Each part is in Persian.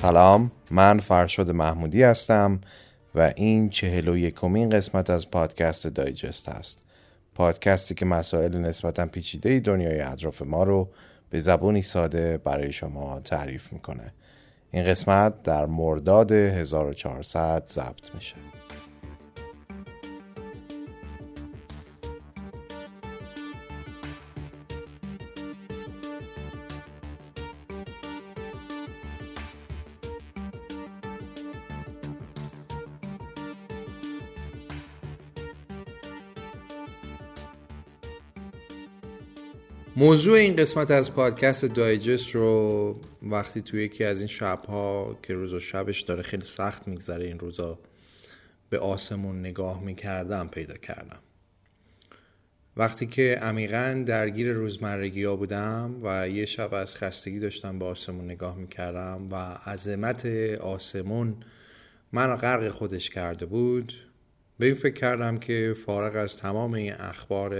سلام من فرشاد محمودی هستم و این چهل و یکمین قسمت از پادکست دایجست است پادکستی که مسائل نسبتا پیچیده دنیای اطراف ما رو به زبونی ساده برای شما تعریف می‌کنه. این قسمت در مرداد 1400 ضبط میشه. موضوع این قسمت از پادکست دایجست رو وقتی توی یکی از این شبها که روز و شبش داره خیلی سخت میگذره این روزا به آسمون نگاه می‌کردم پیدا کردم. وقتی که عمیقا درگیر روزمرگی ها بودم و یه شب از خستگی داشتم به آسمون نگاه می‌کردم و عظمت آسمون من غرق خودش کرده بود به این فکر کردم که فارغ از تمام این اخبار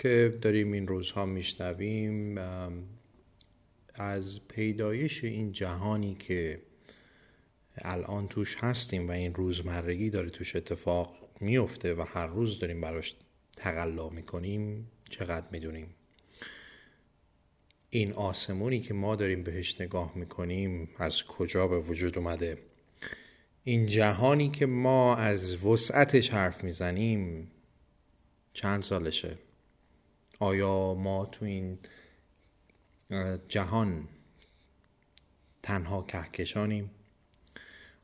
که داریم این روزها میشنویم از پیدایش این جهانی که الان توش هستیم و این روزمرگی داره توش اتفاق میفته و هر روز داریم براش تقلا می‌کنیم چقدر می‌دونیم؟ این آسمونی که ما داریم بهش نگاه می‌کنیم از کجا به وجود اومده؟ این جهانی که ما از وسعتش حرف می‌زنیم چند سالشه؟ آیا ما تو این جهان تنها کهکشانیم؟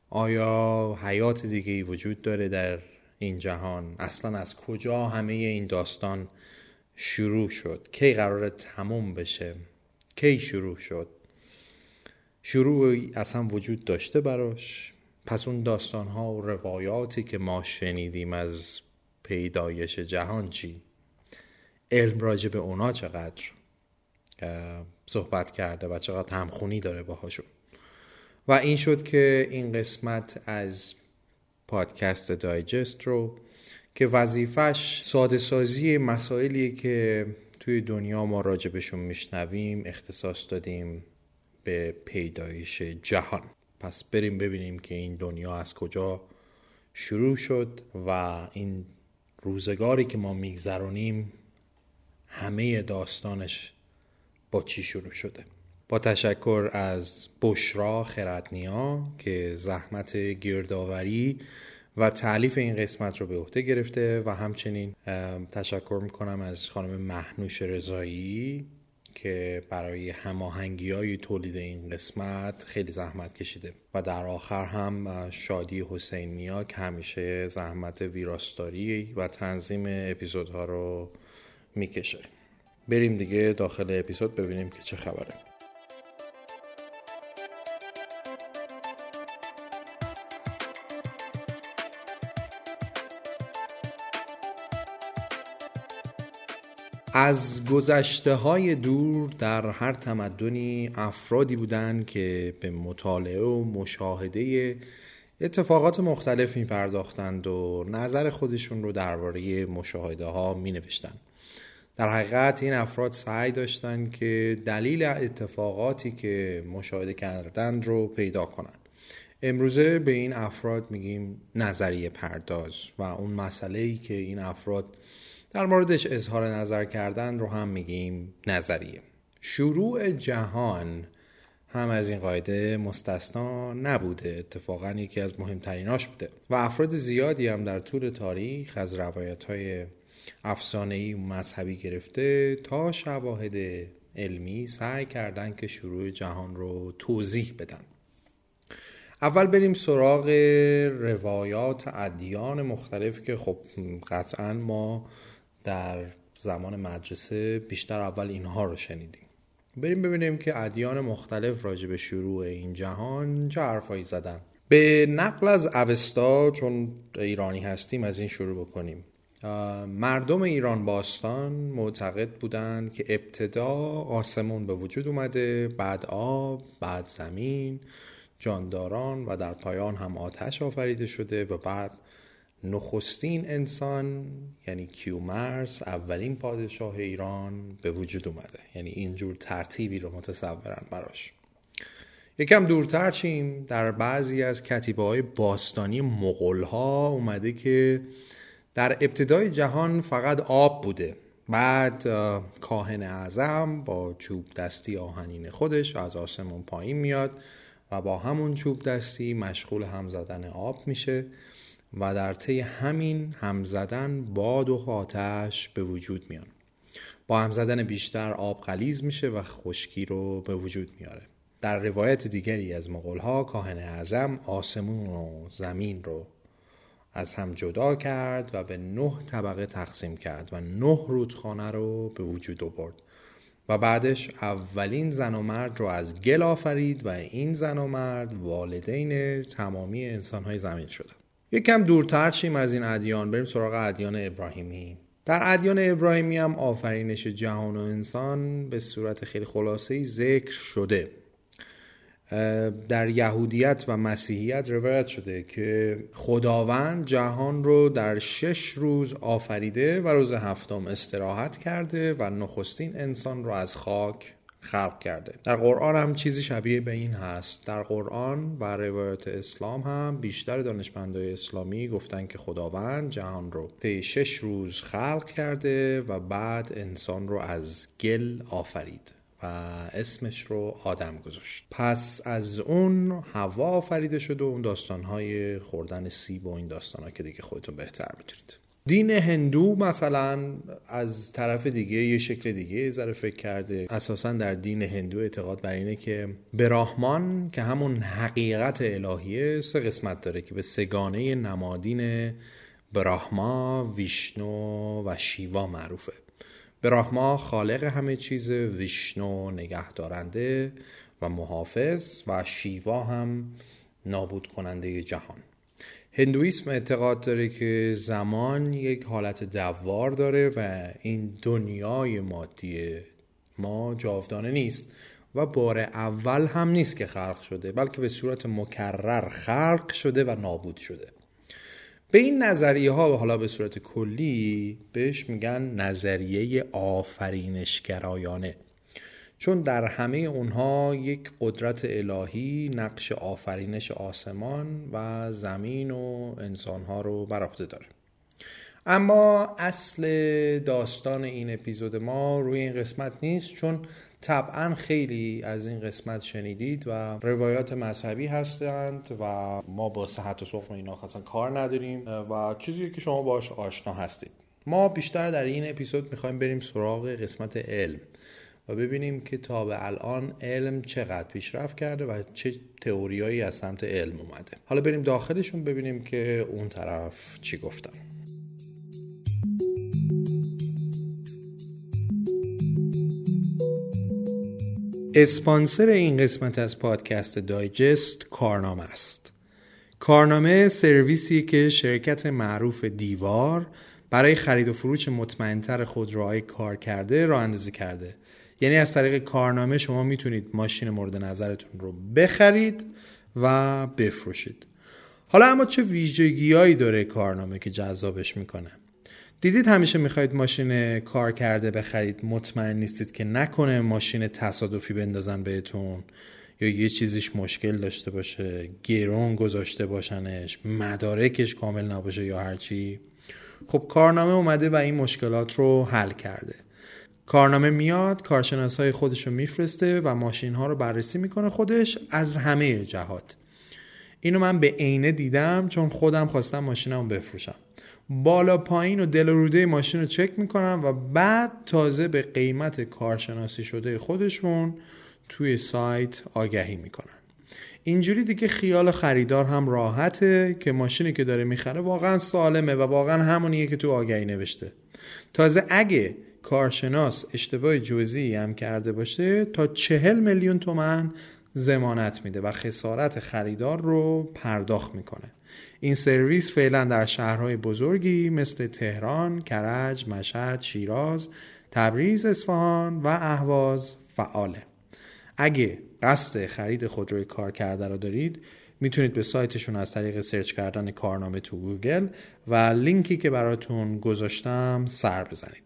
آیا حیات دیگه ای وجود داره در این جهان؟ اصلا از کجا همه این داستان شروع شد؟ کی قرار تموم بشه؟ کی شروع شد؟ شروعی اصلا وجود داشته براش؟ پس اون داستان ها و روایاتی که ما شنیدیم از پیدایش جهان چی؟ علم راجع به اونا چقدر صحبت کرده و چقدر همخونی داره باهاشون. و این شد که این قسمت از پادکست دایجست رو که وظیفش ساده سازی مسائلی که توی دنیا ما راجبشون میشنویم اختصاص دادیم به پیدایش جهان. پس بریم ببینیم که این دنیا از کجا شروع شد و این روزگاری که ما میگذرونیم همه داستانش با چی شروع شده؟ با تشکر از بشرا خردنیا که زحمت گردآوری و تعلیف این قسمت رو به عهده گرفته و همچنین تشکر می‌کنم از خانم محنوش رضایی که برای هماهنگی های تولید این قسمت خیلی زحمت کشیده و در آخر هم شادی حسین نیا که همیشه زحمت ویراستاری و تنظیم اپیزودها رو می‌کشه بریم دیگه داخل اپیزود ببینیم که چه خبره از گذشته های دور در هر تمدنی افرادی بودند که به مطالعه و مشاهده اتفاقات مختلف می پرداختند و نظر خودشون رو درباره مشاهده ها می نوشتند. در حقیقت این افراد سعی داشتند که دلیل اتفاقاتی که مشاهده کردند رو پیدا کنند امروزه به این افراد میگیم نظریه پرداز و اون مسئله ای که این افراد در موردش اظهار نظر کردن رو هم میگیم نظریه. شروع جهان هم از این قاعده مستثنا نبوده اتفاقا یکی از مهمتریناش بوده و افراد زیادی هم در طول تاریخ از روایت های افسانه‌ای و مذهبی گرفته تا شواهد علمی سعی کردن که شروع جهان رو توضیح بدن. اول بریم سراغ روایات ادیان مختلف که خب قطعا ما در زمان مدرسه بیشتر اول اینها رو شنیدیم. بریم ببینیم که ادیان مختلف راجع به شروع این جهان چه حرفایی زدن. به نقل از اوستا چون ایرانی هستیم از این شروع بکنیم. مردم ایران باستان معتقد بودند که ابتدا آسمون به وجود اومده بعد آب بعد زمین جانداران و در پایان هم آتش آفریده شده و بعد نخستین انسان یعنی کیومرس اولین پادشاه ایران به وجود اومده. یعنی اینجور ترتیبی رو متصورن براش. یکم دورتر چیم در بعضی از کتیبه های باستانی مغول ها اومده که در ابتدای جهان فقط آب بوده. بعد کاهن اعظم با چوب دستی آهنین خودش از آسمون پایین میاد و با همون چوب دستی مشغول هم زدن آب میشه و در طی همین هم زدن باد و آتش به وجود میان. با هم زدن بیشتر آب غلیز میشه و خشکی رو به وجود میاره. در روایت دیگری از مغول ها کاهن اعظم آسمون و زمین رو از هم جدا کرد و به نه طبقه تقسیم کرد و نه رودخانه رو به وجود آورد. و بعدش اولین زن و مرد رو از گل آفرید و این زن و مرد والدین تمامی انسانهای زمین شدن یکم دورتر شیم از این ادیان بریم سراغ ادیان ابراهیمی. در ادیان ابراهیمی هم آفرینش جهان و انسان به صورت خیلی خلاصه ذکر شده. در یهودیت و مسیحیت روایت شده که خداوند جهان رو در شش روز آفریده و روز هفتم استراحت کرده و نخستین انسان رو از خاک خلق کرده. در قرآن هم چیزی شبیه به این هست. در قرآن و روایات اسلام هم بیشتر دانشمندای اسلامی گفتن که خداوند جهان رو طی شش روز خلق کرده و بعد انسان رو از گل آفرید. و اسمش رو آدم گذاشت. پس از اون هوا آفریده شده و اون داستانهای خوردن سیب و این داستان که دیگه خودتون بهتر می‌تونید. دین هندو مثلا از طرف دیگه یه شکل دیگه ذره فکر کرده. اساسا در دین هندو اعتقاد بر اینه که براهمان که همون حقیقت الهیه سه قسمت داره که به سگانه نمادین براهما ویشنو و شیوا معروفه. براهما خالق همه چیز ویشنو نگه دارنده و محافظ و شیوا هم نابود کننده جهان. هندویسم اعتقاد داره که زمان یک حالت دوار داره و این دنیای مادی ما جاودانه نیست و بار اول هم نیست که خلق شده بلکه به صورت مکرر خلق شده و نابود شده. به این نظریه ها حالا به صورت کلی بهش میگن نظریه آفرینشگرایانه. چون در همه اونها یک قدرت الهی نقش آفرینش آسمان و زمین و انسانها رو بر عهده داره. اما اصل داستان این اپیزود ما روی این قسمت نیست چون طبعا خیلی از این قسمت شنیدید و روایات مذهبی هستند و ما با صحت و سخن اینا اصلا کار نداریم و چیزی که شما باش آشنا هستید. ما بیشتر در این اپیزود می‌خوایم بریم سراغ قسمت علم و ببینیم که تا به الان علم چقدر پیشرفت کرده و چه تئوریایی از سمت علم اومده. حالا بریم داخلشون ببینیم که اون طرف چی گفتن. اسپانسر این قسمت از پادکست دایجست کارنامه است. کارنامه سرویسی که شرکت معروف دیوار برای خرید و فروش مطمئنتر خودروهای کار کرده راه اندازی کرده. یعنی از طریق کارنامه شما می‌تونید ماشین مورد نظرتون رو بخرید و بفروشید. حالا اما چه ویژگیهایی داره کارنامه که جذابش می‌کنه؟ دیدید همیشه می‌خواید ماشین کار کرده بخرید مطمئن نیستید که نکنه ماشین تصادفی بندازن بهتون. یا یه چیزیش مشکل داشته باشه گرون گذاشته باشنش مدارکش کامل نباشه یا هرچی خب کارنامه اومده و این مشکلات رو حل کرده. کارنامه میاد کارشناس های خودش رو میفرسته و ماشین ها رو بررسی می‌کنه خودش از همه جهات. اینو من به عینه دیدم چون خودم خواستم ماشینم بفروشم. بالا پایین و دل روده ماشین رو چک می‌کنن و بعد تازه به قیمت کارشناسی شده خودشون توی سایت آگهی می‌کنن. اینجوری دیگه خیال خریدار هم راحته که ماشینی که داره می‌خره واقعا سالمه و واقعا همونیه که تو آگهی نوشته. تازه اگه کارشناس اشتباه جزئی هم کرده باشه تا چهل میلیون تومن زمانت میده و خسارت خریدار رو پرداخت می‌کنه. این سرویس فعلا در شهرهای بزرگی مثل تهران، کرج، مشهد، شیراز، تبریز، اصفهان و اهواز فعاله. اگه قصد خرید خودروی کار کرده رو دارید می‌تونید به سایتشون از طریق سرچ کردن کارنامه تو گوگل و لینکی که براتون گذاشتم سر بزنید.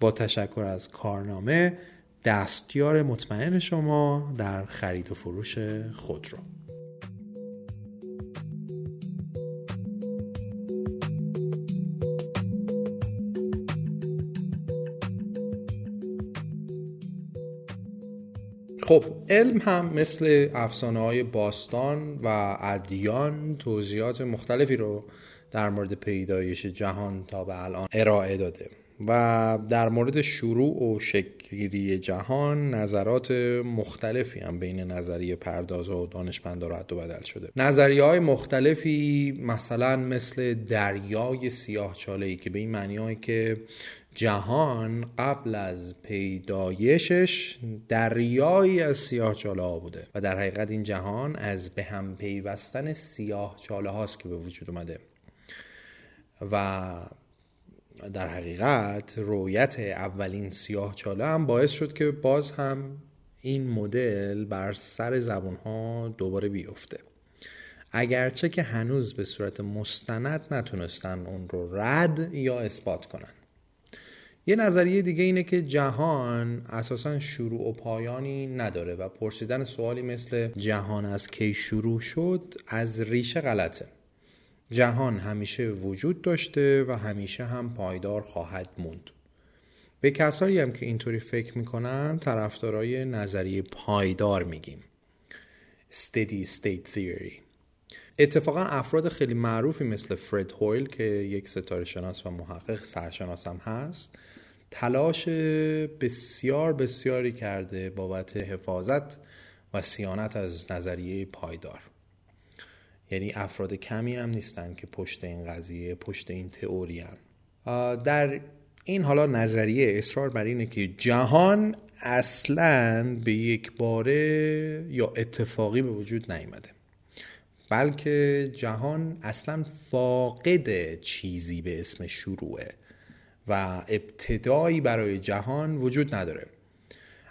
با تشکر از کارنامه دستیار مطمئن شما در خرید و فروش خودرو خب علم هم مثل افسانه های باستان و ادیان توضیحات مختلفی رو در مورد پیدایش جهان تا به الان ارائه داده و در مورد شروع و شکلی جهان نظرات مختلفی هم بین نظریه پرداز و دانشمندا رد و بدل شده. نظریه های مختلفی مثلا مثل دریای سیاه چاله که به این معنی که جهان قبل از پیدایشش دریایی از سیاه چاله ها بوده و در حقیقت این جهان از به هم پیوستن سیاه چاله هاست که به وجود اومده. و در حقیقت رویت اولین سیاه چاله هم باعث شد که باز هم این مدل بر سر زبان ها دوباره بیفته. اگرچه که هنوز به صورت مستند نتونستن اون رو رد یا اثبات کنن. یه نظریه دیگه اینه که جهان اساسا شروع و پایانی نداره و پرسیدن سوالی مثل جهان از کی شروع شد از ریشه غلطه. جهان همیشه وجود داشته و همیشه هم پایدار خواهد موند. به کسایی هم که اینطوری فکر می‌کنن طرفدارای نظریه پایدار میگیم. Steady State Theory. اتفاقا افراد خیلی معروفی مثل فرد هویل که یک ستاره شناس و محقق سرشناس هم هست تلاش بسیار بسیاری کرده بابت حفاظت و سیانت از نظریه پایدار. یعنی افراد کمی هم نیستن که پشت این قضیه پشت این تئوری هم. در این حالا نظریه اصرار بر اینه که جهان اصلا به یک باره یا اتفاقی به وجود نیامده. بلکه جهان اصلا فاقد چیزی به اسم شروعه. و ابتدایی برای جهان وجود نداره.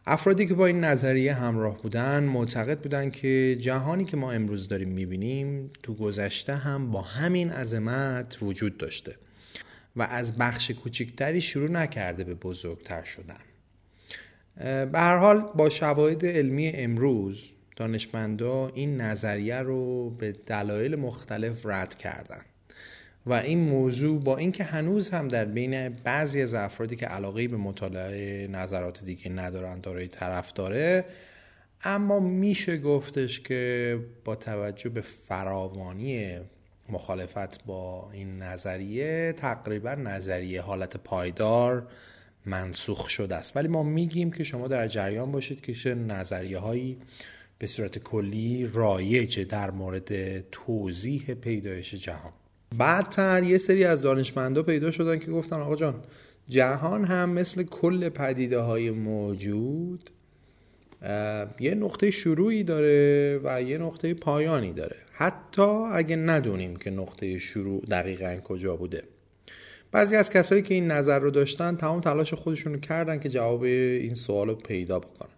افرادی که با این نظریه همراه بودن معتقد بودن که جهانی که ما امروز داریم می‌بینیم تو گذشته هم با همین عظمت وجود داشته و از بخش کوچکتری شروع نکرده به بزرگتر شدن. به هر حال با شواهد علمی امروز دانشمندا این نظریه رو به دلایل مختلف رد کردن. و این موضوع با اینکه هنوز هم در بین بعضی از افرادی که علاقه به مطالعه نظرات دیگه ندارن دارای طرف داره اما میشه گفتش که با توجه به فراوانی مخالفت با این نظریه تقریبا نظریه حالت پایدار منسوخ شده است. ولی ما میگیم که شما در جریان باشید که چه نظریه هایی به صورت کلی رایجه در مورد توضیح پیدایش جهان. بعدتر یه سری از دانشمندا پیدا شدن که گفتن آقا جان جهان هم مثل کل پدیده های موجود یه نقطه شروعی داره و یه نقطه پایانی داره. حتی اگه ندونیم که نقطه شروع دقیقا کجا بوده. بعضی از کسایی که این نظر رو داشتن تمام تلاش خودشون رو کردن که جواب این سوال رو پیدا بکنن.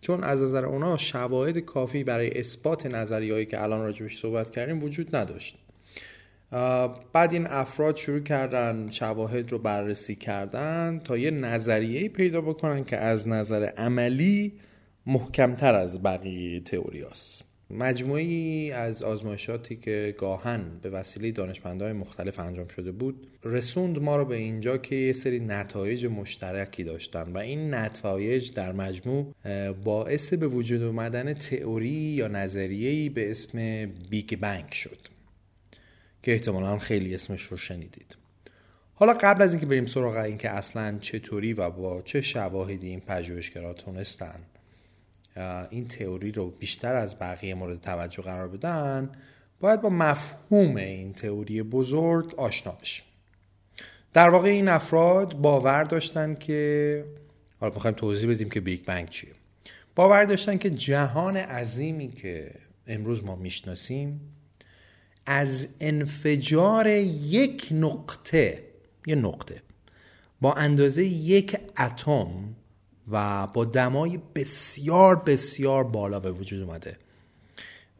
چون از نظر اونا شواهد کافی برای اثبات نظریهایی که الان راجبش صحبت کردیم وجود نداشت. بعد این افراد شروع کردن شواهد رو بررسی کردن تا یه نظریه پیدا بکنن که از نظر علمی محکمتر از بقیه تئوریاست مجموعه‌ی از آزمایشاتی که گاهاً به وسیله دانشمندهای مختلف انجام شده بود رسوند ما رو به اینجا که یه سری نتایج مشترکی داشتن و این نتایج در مجموع باعث به وجود اومدن تئوری یا نظریه‌ای به اسم بیگ بنگ شد. که احتمالا خیلی اسمش رو شنیدید. حالا قبل از اینکه بریم سراغ اینکه اصلا چطوری و با چه شواهدی این پژوهشگرا تونستن این تئوری رو بیشتر از بقیه مورد توجه قرار بدن باید با مفهوم این تئوری بزرگ آشنا بشیم. در واقع این افراد باور داشتن که حالا بخوایم توضیح بدیم که بیگ بنگ چیه. باور داشتن که جهان عظیمی که امروز ما می‌شناسیم از انفجار یک نقطه یه نقطه با اندازه یک اتم و با دمای بسیار بسیار بالا به وجود اومده.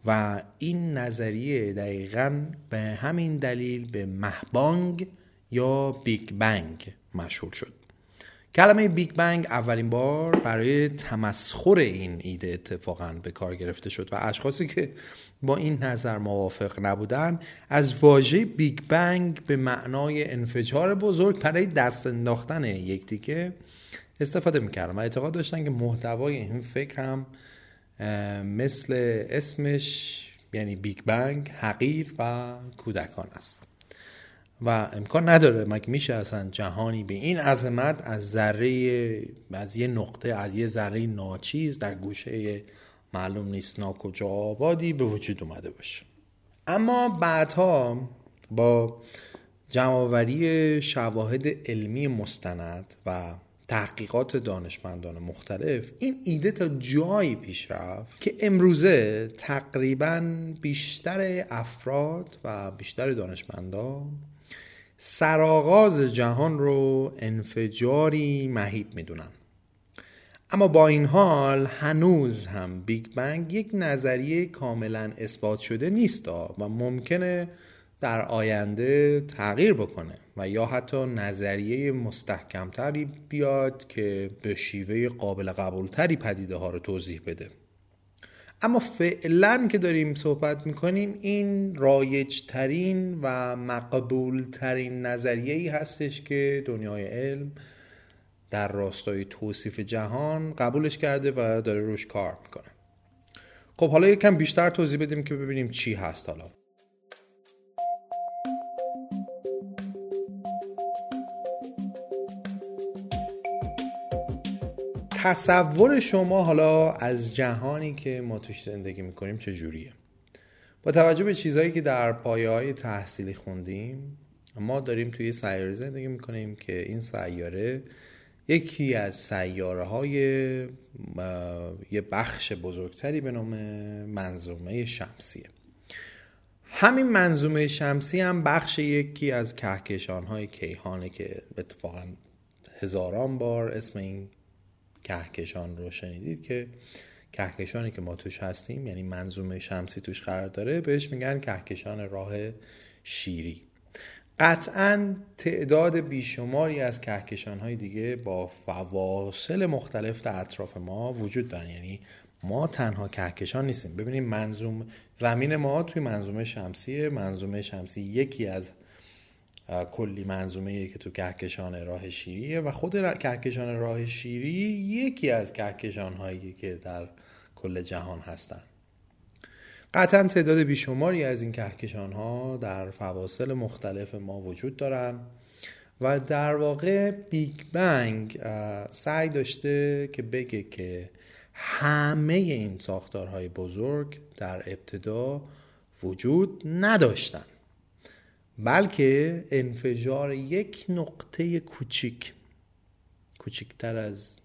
و این نظریه دقیقا به همین دلیل به مهبانگ یا بیگ بنگ مشهور شد. کلمه بیگ بنگ اولین بار برای تمسخر این ایده اتفاقا به کار گرفته شد و اشخاصی که با این نظر موافق نبودن از واژه بیگ بنگ به معنای انفجار بزرگ برای دست انداختن یکدیگه استفاده می‌کردن و اعتقاد داشتن که محتوای این فکر هم مثل اسمش یعنی بیگ بنگ حقیر و کودکانه است. و امکان نداره مگه میشه اصلا جهانی به این عظمت از ذره از یه نقطه از یه ذره ناچیز در گوشه معلوم نیست ناکجا آبادی به وجود اومده باشه. اما بعدها با جمعآوری شواهد علمی مستند و تحقیقات دانشمندان مختلف این ایده تا جایی پیش رفت که امروزه تقریبا بیشتر افراد و بیشتر دانشمندان سرآغاز جهان رو انفجاری مهیب می‌دونن. اما با این حال هنوز هم بیگ بنگ یک نظریه کاملا اثبات شده نیست و ممکنه در آینده تغییر بکنه و یا حتی نظریه مستحکمتری بیاد که به شیوه قابل قبولتری پدیده ها رو توضیح بده. اما فعلا که داریم صحبت می‌کنیم این رایج ترین و مقبول ترین نظریه ای هستش که دنیای علم در راستای توصیف جهان قبولش کرده و داره روش کار می‌کنه. خب حالا یکم بیشتر توضیح بدیم که ببینیم چی هست حالا. تصور شما حالا از جهانی که ما توش زندگی می‌کنیم چجوریه با توجه به چیزهایی که در پایه های تحصیلی خوندیم ما داریم توی سیاره زندگی می‌کنیم که این سیاره یکی از سیاره های یه بخش بزرگتری به نام منظومه شمسیه. همین منظومه شمسی هم بخش یکی از کهکشان های کیهانه که اتفاقا هزاران بار اسم این کهکشان رو شنیدید که کهکشانی که ما توش هستیم یعنی منظومه شمسی توش قرار داره بهش میگن کهکشان راه شیری. قطعا تعداد بیشماری از کهکشان های دیگه با فواصل مختلف در اطراف ما وجود دارن. یعنی ما تنها کهکشان نیستیم. ببینیم منظوم زمین ما توی منظومه شمسیه. منظومه شمسی یکی از کلی منظومه که تو کهکشان راه شیریه و خود کهکشان راه شیری یکی از کهکشان هایی که در کل جهان هستند قطعا تعداد بیشماری از این کهکشان ها در فواصل مختلف ما وجود دارن و در واقع بیگ بنگ سعی داشته که بگه که همه این ساختارهای بزرگ در ابتدا وجود نداشتن بلکه انفجار یک نقطه کوچیک کوچیکتر از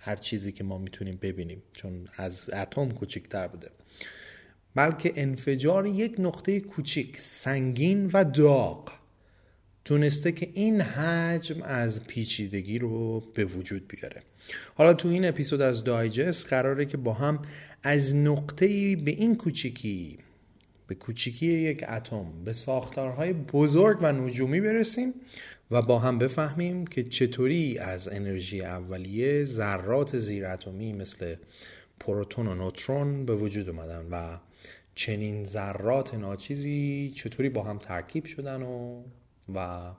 هر چیزی که ما می‌تونیم ببینیم چون از اتم کوچیکتر بوده. بلکه انفجار یک نقطه کوچیک سنگین و داغ تونسته که این حجم از پیچیدگی رو به وجود بیاره. حالا تو این اپیزود از دایجست قراره که با هم از نقطه به این کوچیکی به کوچیکی یک اتم به ساختارهای بزرگ و نجومی برسیم و با هم بفهمیم که چطوری از انرژی اولیه ذرات زیر اتمی مثل پروتون و نوترون به وجود اومدن و چنین ذرات ناچیزی چطوری با هم ترکیب شدن و و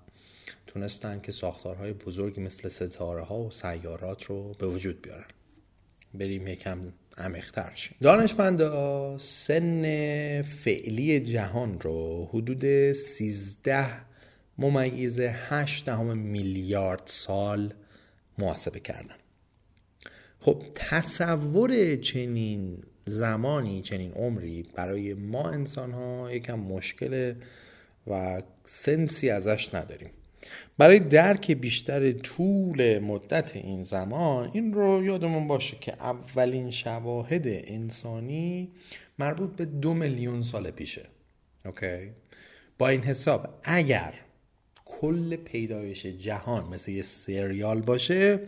تونستن که ساختارهای بزرگی مثل ستاره ها و سیارات رو به وجود بیارن. بریم یکم عمیق‌تر شیم. دانشمندا سن فعلی جهان رو حدود 13 ممیز 8 دهم میلیارد سال محاسبه کردن. خب تصور چنین زمانی چنین عمری برای ما انسان ها یکم مشکله و سنسی ازش نداریم. برای درک بیشتر طول مدت این زمان این رو یادمون باشه که اولین شواهد انسانی مربوط به دو میلیون سال پیشه. اوکی؟ با این حساب اگر کل پیدایش جهان مثل یه سریال باشه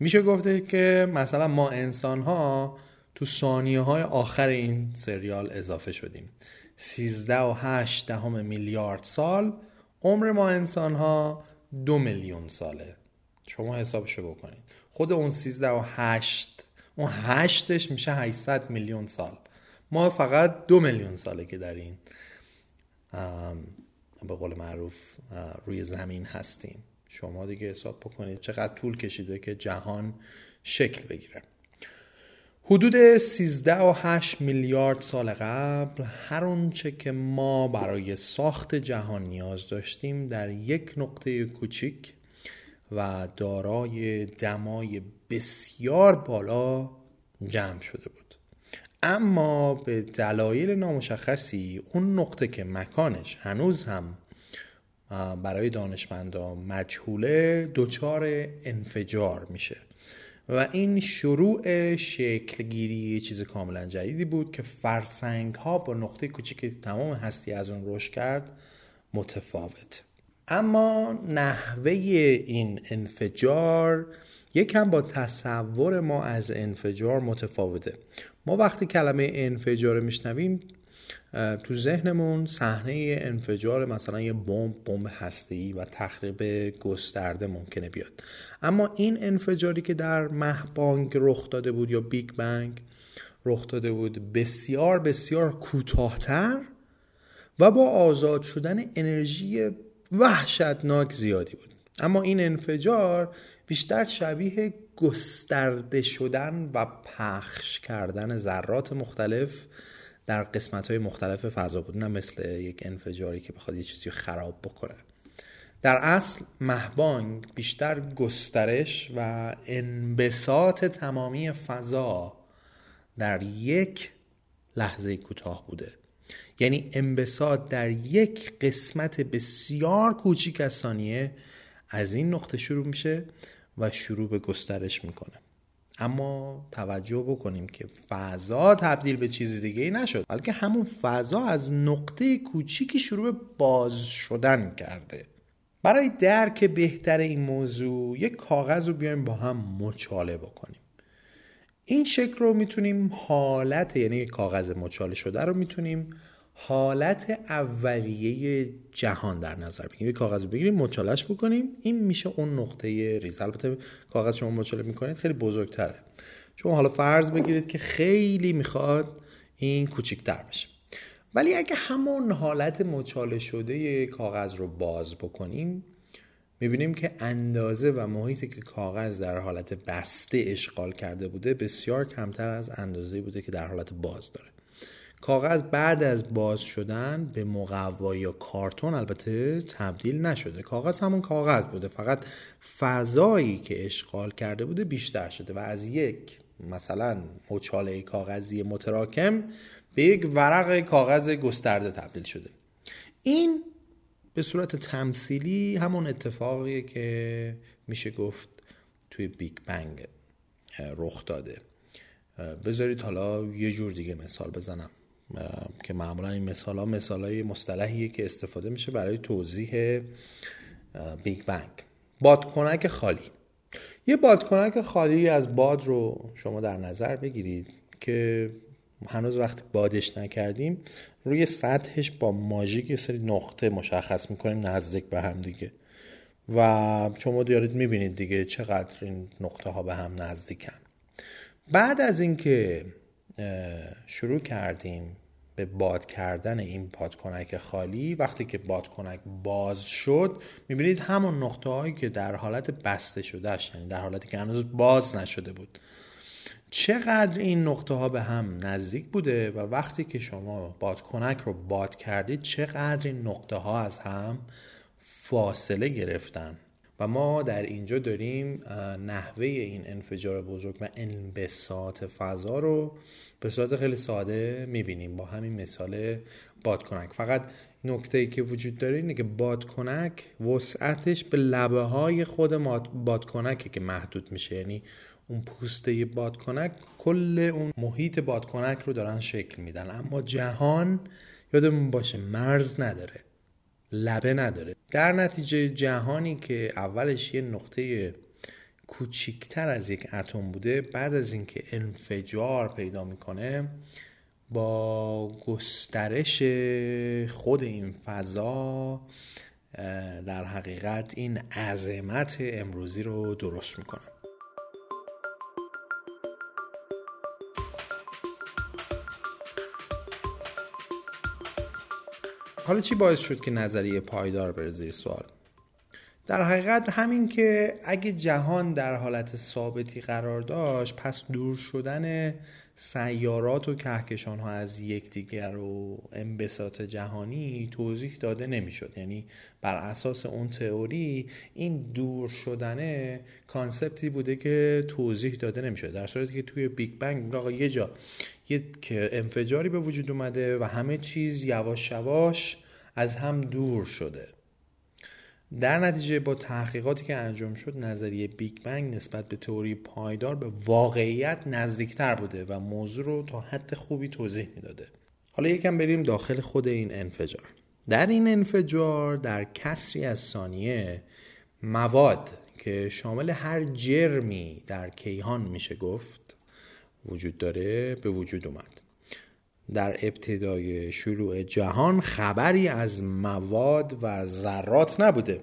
میشه گفته که مثلا ما انسان ها تو ثانیه های آخر این سریال اضافه شدیم. 13 و 8 دهم میلیارد سال عمر ما انسان ها دو میلیون ساله. شما حسابشو بکنید. خود اون 13 و 8 اون هشتش میشه 800 میلیون سال. ما فقط دو میلیون ساله که در این به قول معروف روی زمین هستیم. شما دیگه حساب بکنید چقدر طول کشیده که جهان شکل بگیره. حدود 13 و 8 میلیارد سال قبل هر اونچه که ما برای ساخت جهان نیاز داشتیم در یک نقطه کوچیک و دارای دمای بسیار بالا جمع شده بود. اما به دلایل نامشخصی اون نقطه که مکانش هنوز هم برای دانشمندان مجهوله دچار انفجار میشه. و این شروع شکلگیری چیز کاملا جدیدی بود که فرسنگ ها با نقطه کوچیک تمام هستی از اون رشد کرد متفاوت. اما نحوه این انفجار یکم با تصور ما از انفجار متفاوته. ما وقتی کلمه انفجار میشنویم تو ذهنمون صحنه انفجار مثلا یه بمب بمب هسته‌ای و تخریب گسترده ممکنه بیاد. اما این انفجاری که در مهبانگ رخ داده بود یا بیگ بنگ رخ داده بود بسیار بسیار کوتاهتر و با آزاد شدن انرژی وحشتناک زیادی بود. اما این انفجار بیشتر شبیه گسترده شدن و پخش کردن ذرات مختلف در قسمت های مختلف فضا بود نه مثل یک انفجاری که بخواد یه چیزی خراب بکنه. در اصل مهبانگ بیشتر گسترش و انبساط تمامی فضا در یک لحظه کوتاه بوده. یعنی انبساط در یک قسمت بسیار کوچیک از ثانیه از این نقطه شروع میشه و شروع به گسترش می‌کنه. اما توجه بکنیم که فضا تبدیل به چیز دیگه ای نشد. بلکه همون فضا از نقطه کوچیکی شروع به باز شدن کرده. برای درک بهتر این موضوع یک کاغذ رو بیایم با هم مچاله بکنیم. این شکل رو می‌تونیم حالت یعنی کاغذ مچاله شده رو می‌تونیم حالت اولیه جهان در نظر بگیریم. یه کاغذ بگیریم مچالش بکنیم. این میشه اون نقطه ریز. البته کاغذ شما مچاله می‌کنید خیلی بزرگتره. شما حالا فرض بگیرید که خیلی می‌خواد این کوچیکتر بشه. ولی اگه همون حالت مچاله شده کاغذ رو باز بکنیم می‌بینیم که اندازه و محیطی که کاغذ در حالت بسته اشغال کرده بوده بسیار کمتر از اندازه بوده که در حالت باز داره. کاغذ بعد از باز شدن به مقوا یا کارتون البته تبدیل نشده. کاغذ همون کاغذ بوده. فقط فضایی که اشغال کرده بوده بیشتر شده و از یک مثلا مچاله کاغذی متراکم به یک ورق کاغذ گسترده تبدیل شده. این به صورت تمثیلی همون اتفاقیه که میشه گفت توی بیگ بنگ رخ داده. بذارید حالا یه جور دیگه مثال بزنم. که معمولا این مثال ها مثال های مصطلحیه که استفاده میشه برای توضیح بیگ بنگ بادکنک خالی. یه بادکنک خالی از باد رو شما در نظر بگیرید که هنوز وقتی بادش نکردیم روی سطحش با ماژیک یه سری نقطه مشخص می‌کنیم نزدیک به هم دیگه. و شما دارید می‌بینید دیگه چقدر این نقطه ها به هم نزدیکن. بعد از اینکه شروع کردیم به باد کردن این بادکنک خالی. وقتی که بادکنک باز شد می‌بینید همون نقطه هایی که در حالت بسته شدهش یعنی در حالتی که هنوز باز نشده بود. چقدر این نقطه ها به هم نزدیک بوده و وقتی که شما بادکنک رو باد کردید چقدر این نقطه ها از هم فاصله گرفتن. و ما در اینجا داریم نحوه این انفجار بزرگ و انبساط فضا رو به صورت خیلی ساده می‌بینیم. با همین مثال بادکنک. فقط نکته ای که وجود داره اینه که بادکنک وسعتش به لبه های خود بادکنکه که محدود میشه. یعنی اون پوسته بادکنک کل اون محیط بادکنک رو دارن شکل میدن. اما جهان یادمون باشه مرز نداره. لبه نداره. در نتیجه جهانی که اولش یه نقطه کوچیکتر از یک اتم بوده بعد از اینکه انفجار پیدا می‌کنه با گسترش خود این فضا در حقیقت این عظمت امروزی رو درست می‌کنن حالا چی باعث شد که نظریه پایدار بره زیر سوال؟ در حقیقت همین که اگه جهان در حالت ثابتی قرار داشت پس دور شدن سیارات و کهکشان ها از یکدیگر و انبساط جهانی توضیح داده نمی‌شد. یعنی بر اساس اون تئوری این دور شدن concept ی بوده که توضیح داده نمی‌شد. در صورتی که توی بیگ بنگ آقا یه جا یک انفجاری به وجود اومده و همه چیز یواش یواش از هم دور شده. در نتیجه با تحقیقاتی که انجام شد نظریه بیگ بنگ نسبت به تئوری پایدار به واقعیت نزدیکتر بوده و موضوع رو تا حد خوبی توضیح می‌داده. حالا یکم بریم داخل خود این انفجار. در این انفجار در کسری از ثانیه مواد که شامل هر جرمی در کیهان میشه گفت وجود داره به وجود اومد. در ابتدای شروع جهان خبری از مواد و ذرات نبوده.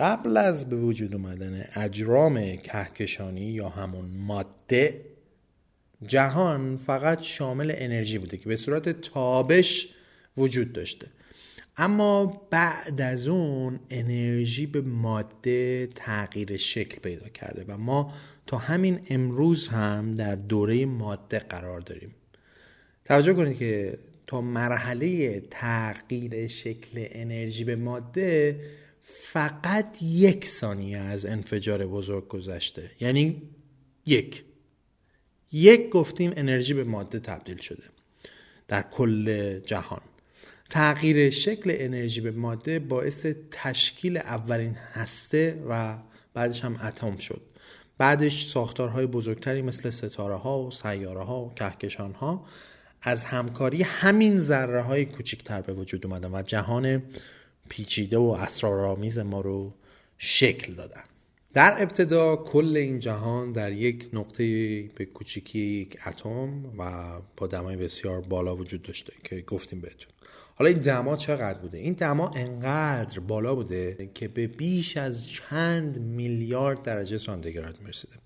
قبل از به وجود اومدن اجرام کهکشانی یا همون ماده جهان فقط شامل انرژی بوده که به صورت تابش وجود داشته. اما بعد از اون انرژی به ماده تغییر شکل پیدا کرده و ما تا همین امروز هم در دوره ماده قرار داریم. توجه کنید که تا مرحله تغییر شکل انرژی به ماده فقط یک ثانیه از انفجار بزرگ گذشته. یعنی یک. یک گفتیم انرژی به ماده تبدیل شده در کل جهان. تغییر شکل انرژی به ماده باعث تشکیل اولین هسته و بعدش هم اتم شد. بعدش ساختارهای بزرگتری مثل ستاره ها و سیاره ها و کهکشان ها از همکاری همین ذره های کوچکتر به وجود اومدن و جهان پیچیده و اسرارآمیز ما رو شکل دادن. در ابتدا کل این جهان در یک نقطه به کوچیکی یک اتم و با دمای بسیار بالا وجود داشته که گفتیم بهتون. حالا این دما چقدر بوده؟ این دما انقدر بالا بوده که به بیش از چند میلیارد درجه سانتیگراد می‌رسیده.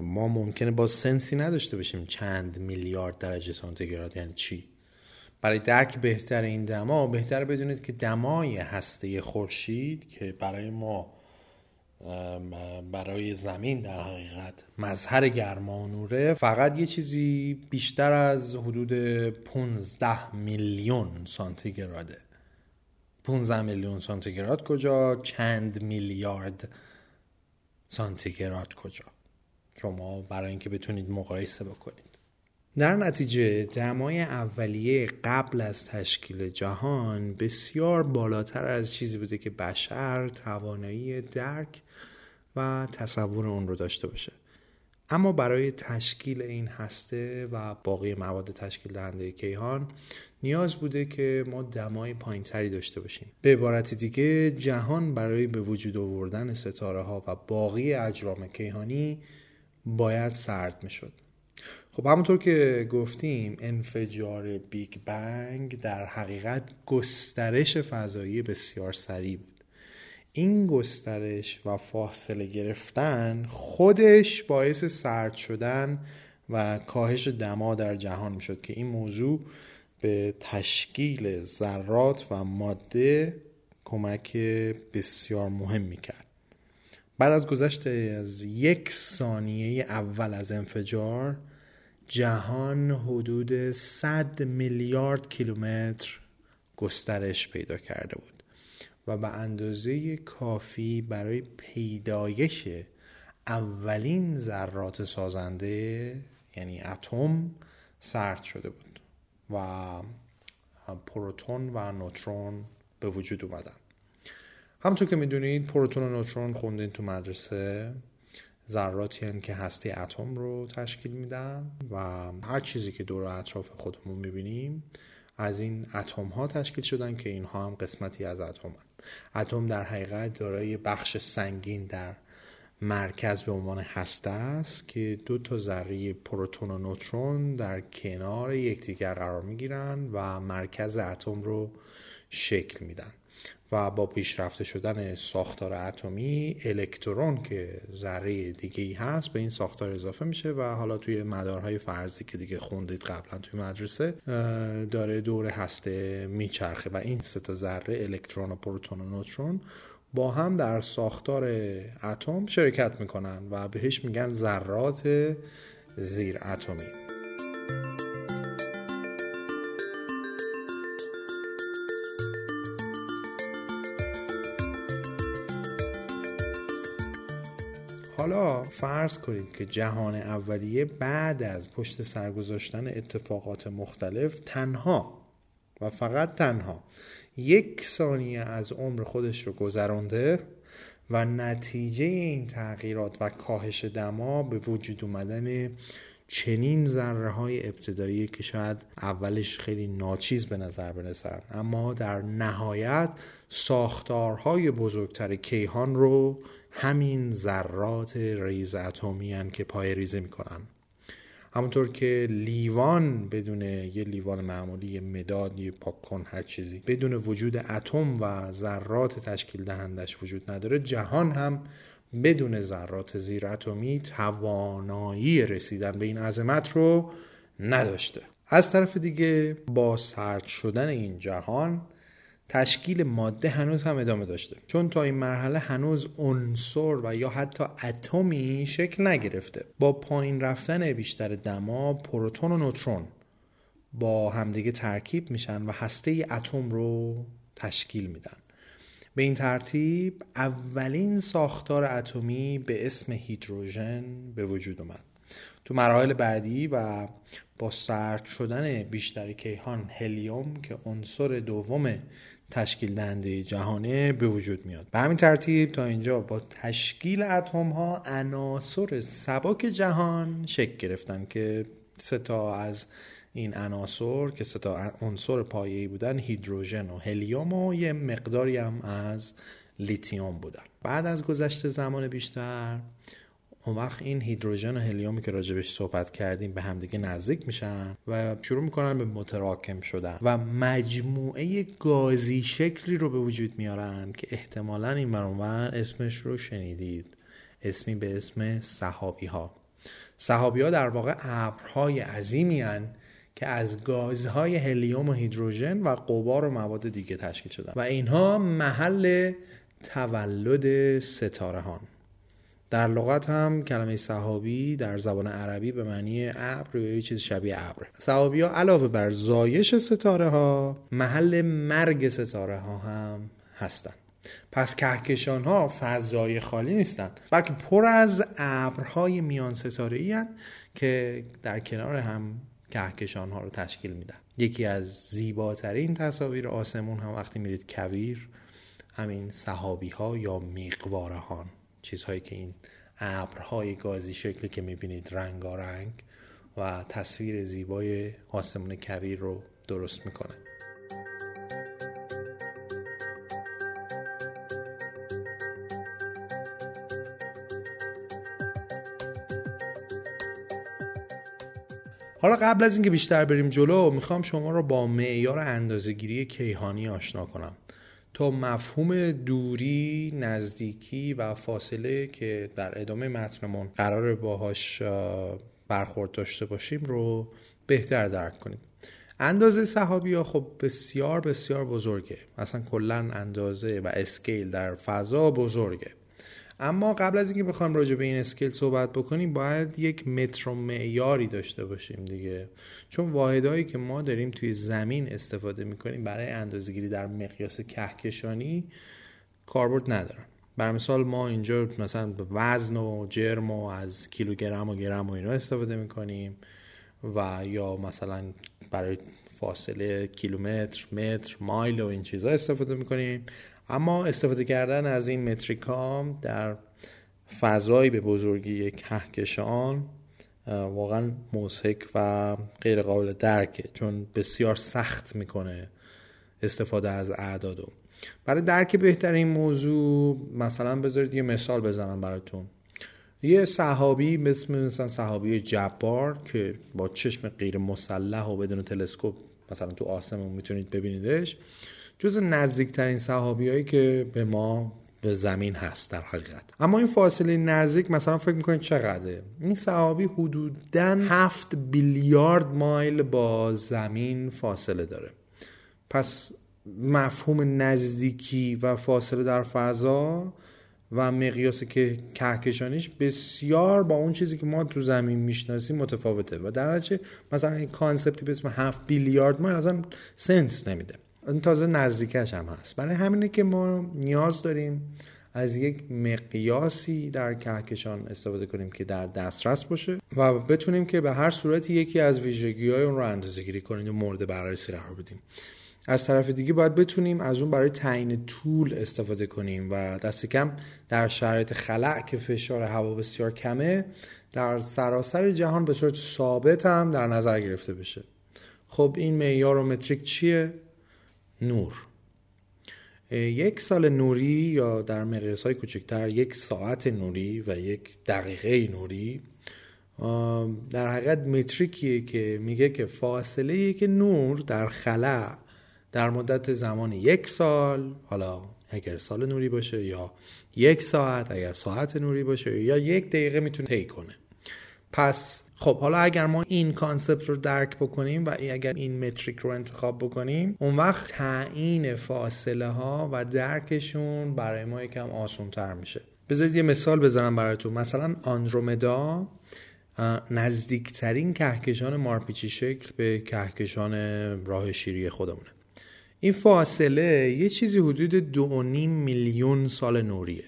ما ممکنه با سنسی نداشته باشیم چند میلیارد درجه سانتیگراد یعنی چی؟ برای درک بهتر این دما بهتر بدونید که دمای هسته خورشید که برای ما برای زمین در حقیقت مظهر گرما و نوره فقط یه چیزی بیشتر از حدود 15 میلیون سانتیگراده. 15 میلیون سانتیگراد کجا؟ چند میلیارد سانتیگراد کجا؟ شما برای اینکه بتونید مقایسه بکنید. در نتیجه دمای اولیه قبل از تشکیل جهان بسیار بالاتر از چیزی بوده که بشر توانایی درک و تصور اون رو داشته باشه. اما برای تشکیل این هسته و باقی مواد تشکیل دهنده کیهان نیاز بوده که ما دمای پایینتری داشته باشیم. به عبارت دیگه جهان برای به وجود آوردن ستاره ها و باقی اجرام کیهانی باید سرد می‌شد. خب همونطور که گفتیم انفجار بیگ بنگ در حقیقت گسترش فضایی بسیار سریع بود. این گسترش و فاصله گرفتن خودش باعث سرد شدن و کاهش دما در جهان می‌شد که این موضوع به تشکیل ذرات و ماده کمک بسیار مهم می‌کرد. بعد از گذشت از یک ثانیه اول از انفجار جهان حدود 100 میلیارد کیلومتر گسترش پیدا کرده بود و به اندازه کافی برای پیدایش اولین ذرات سازنده یعنی اتم سرد شده بود و پروتون و نوترون به وجود اومدن. همونطور که می‌دونید پروتون و نوترون خوندین تو مدرسه ذراتی که هسته اتم رو تشکیل میدن و هر چیزی که دور اطراف خودمون می‌بینیم از این اتم ها تشکیل شدن که اینها هم قسمتی از اتم هن. اتم در حقیقت دارای بخش سنگین در مرکز به عنوان هسته است که دو تا ذره پروتون و نوترون در کنار یکدیگر قرار می‌گیرن و مرکز اتم رو شکل میدن و با پیشرفته شدن ساختار اتمی الکترون که ذره دیگه ای هست به این ساختار اضافه میشه و حالا توی مدارهای فرضی که دیگه خوندید قبلا توی مدرسه داره دور هسته میچرخه و این سه تا ذره الکترون و پروتون و نوترون با هم در ساختار اتم شرکت می‌کنن و بهش میگن ذرات زیر اتمی. حالا فرض کنید که جهان اولیه بعد از پشت سر گذاشتن اتفاقات مختلف تنها و فقط تنها یک ثانیه از عمر خودش رو گذرانده و نتیجه این تغییرات و کاهش دما به وجود اومدن چنین ذره های ابتدایی که شاید اولش خیلی ناچیز به نظر برسن. اما در نهایت ساختارهای بزرگتر کیهان رو همین ذرات ریز اتمی که پای ریزه می‌کنن. همونطور که لیوان بدون یه لیوان معمولی یه مداد یه پاکن هر چیزی بدون وجود اتم و ذرات تشکیل دهندش وجود نداره جهان هم بدون ذرات زیر اتمی توانایی رسیدن به این عظمت رو نداشته. از طرف دیگه با سرد شدن این جهان تشکیل ماده هنوز هم ادامه داشته. چون تا این مرحله هنوز عنصر و یا حتی اتمی شکل نگرفته. با پایین رفتن بیشتر دما پروتون و نوترون با همدیگه ترکیب میشن و هسته اتم رو تشکیل میدن. به این ترتیب اولین ساختار اتمی به اسم هیدروژن به وجود اومد. تو مراحل بعدی و با سرد شدن بیشتر کیهان هلیوم که عنصر دوم تشکیل دهنده جهانه به وجود میاد. به همین ترتیب تا اینجا با تشکیل اتم ها عناصر سبک جهان شکل گرفتن که سه تا از این عناصر که سه تا عنصر پایه‌ای بودن هیدروژن و هلیوم و یه مقداری هم از لیتیوم بودن. بعد از گذشت زمان بیشتر اون وقت این هیدروژن و هلیومی که راجبش صحبت کردیم به همدیگه نزدیک میشن و شروع می‌کنن به متراکم شدن و مجموعه گازی شکلی رو به وجود میارن که احتمالا این برانور اسمش رو شنیدید. اسمی به اسم صحابی ها صحابی ها در واقع ابرهای عظیمی هن که از گازهای هلیوم و هیدروژن و قبار و مواد دیگه تشکیل شدن. و اینها محل تولد ستاره هان در لغت هم کلمه صحابی در زبان عربی به معنی ابر یا چیز شبیه ابر. صحابی ها علاوه بر زایش ستاره ها محل مرگ ستاره ها هم هستند پس کهکشان ها فضای خالی نیستند بلکه پر از ابرهای میان ستاره ای که در کنار هم کهکشان ها رو تشکیل میدن. یکی از زیباترین تصاویر آسمون هم وقتی میرید کویر همین صحابی ها یا میقوارهان. چیزهایی که این ابرهای گازی شکلی که می‌بینید رنگارنگ و تصویر زیبای آسمون کویر رو درست می‌کنه. حالا قبل از اینکه بیشتر بریم جلو می‌خوام شما رو با معیار اندازهگیری کیهانی آشنا کنم. تا مفهوم دوری نزدیکی و فاصله که در ادامه متنمون قرار باهاش برخورد داشته باشیم رو بهتر درک کنیم. اندازه صحابی ها خب بسیار بسیار بزرگه. مثلا کلا اندازه و اسکیل در فضا بزرگه. اما قبل از اینکه بخوام راجع به این اسکیل صحبت بکنیم باید یک متر و معیاری داشته باشیم دیگه. چون واحدهایی که ما داریم توی زمین استفاده می‌کنیم برای اندازهگیری در مقیاس کهکشانی کاربرد ندارن. بر مثال ما اینجا مثلا وزن و جرم و از کیلوگرم و گرم و اینا استفاده می‌کنیم و یا مثلا برای فاصله کیلومتر متر مایل و این چیزها استفاده می‌کنیم. اما استفاده کردن از این متریکام در فضایی به بزرگی کهکشان واقعا موسیک و غیر قابل درکه چون بسیار سخت می‌کنه استفاده از اعدادو برای درک بهتر این موضوع مثلا بذارید یه مثال بزنم براتون. یه صحابی مثل مثلا صحابی جبار که با چشم غیر مسلح و بدون تلسکوپ مثلا تو آسمون می‌تونید ببینیدش جز نزدیکترین صحابی هایی که به ما به زمین هست در حقیقت. اما این فاصله نزدیک مثلا فکر می‌کنید چقدره؟ این صحابی حدودا 7 بیلیارد مایل با زمین فاصله داره. پس مفهوم نزدیکی و فاصله در فضا و مقیاس کهکشانیش بسیار با اون چیزی که ما تو زمین می‌شناسیم متفاوته و در نتیجه مثلا این concept ی به اسم 7 بیلیارد مایل اصلا sense نمیده. این تازه نزدیکش هم هست. برای همینه که ما نیاز داریم از یک مقیاسی در کهکشان استفاده کنیم که در دسترس باشه و بتونیم که به هر صورتی یکی از ویژگی های اون رو اندازه گیری کنیم و مورد بررسی قرار بدیم. از طرف دیگه باید بتونیم از اون برای تعیین طول استفاده کنیم و دست کم در شرایط خلع که فشار هوا بسیار کمه در سراسر جهان به صورت ثابت هم در نظر گرفته بشه. خب این معیار و متریک چیه؟ نور. یک سال نوری یا در مقیاس های کوچکتر یک ساعت نوری و یک دقیقه نوری در حقیقت متریکیه که میگه که فاصله که نور در خلع در مدت زمان یک سال حالا اگر سال نوری باشه یا یک ساعت اگر ساعت نوری باشه یا یک دقیقه می‌تونه طی کنه. پس خب حالا اگر ما این کانسپت رو درک بکنیم و اگر این متریک رو انتخاب بکنیم اون وقت تعیین فاصله ها و درکشون برای ما یکم آسان تر میشه. بذارید یه مثال بزنم براتون. مثلا آندرومدا نزدیکترین کهکشان مارپیچی شکل به کهکشان راه شیری خودمونه. این فاصله یه چیزی حدود دو میلیون سال نوریه.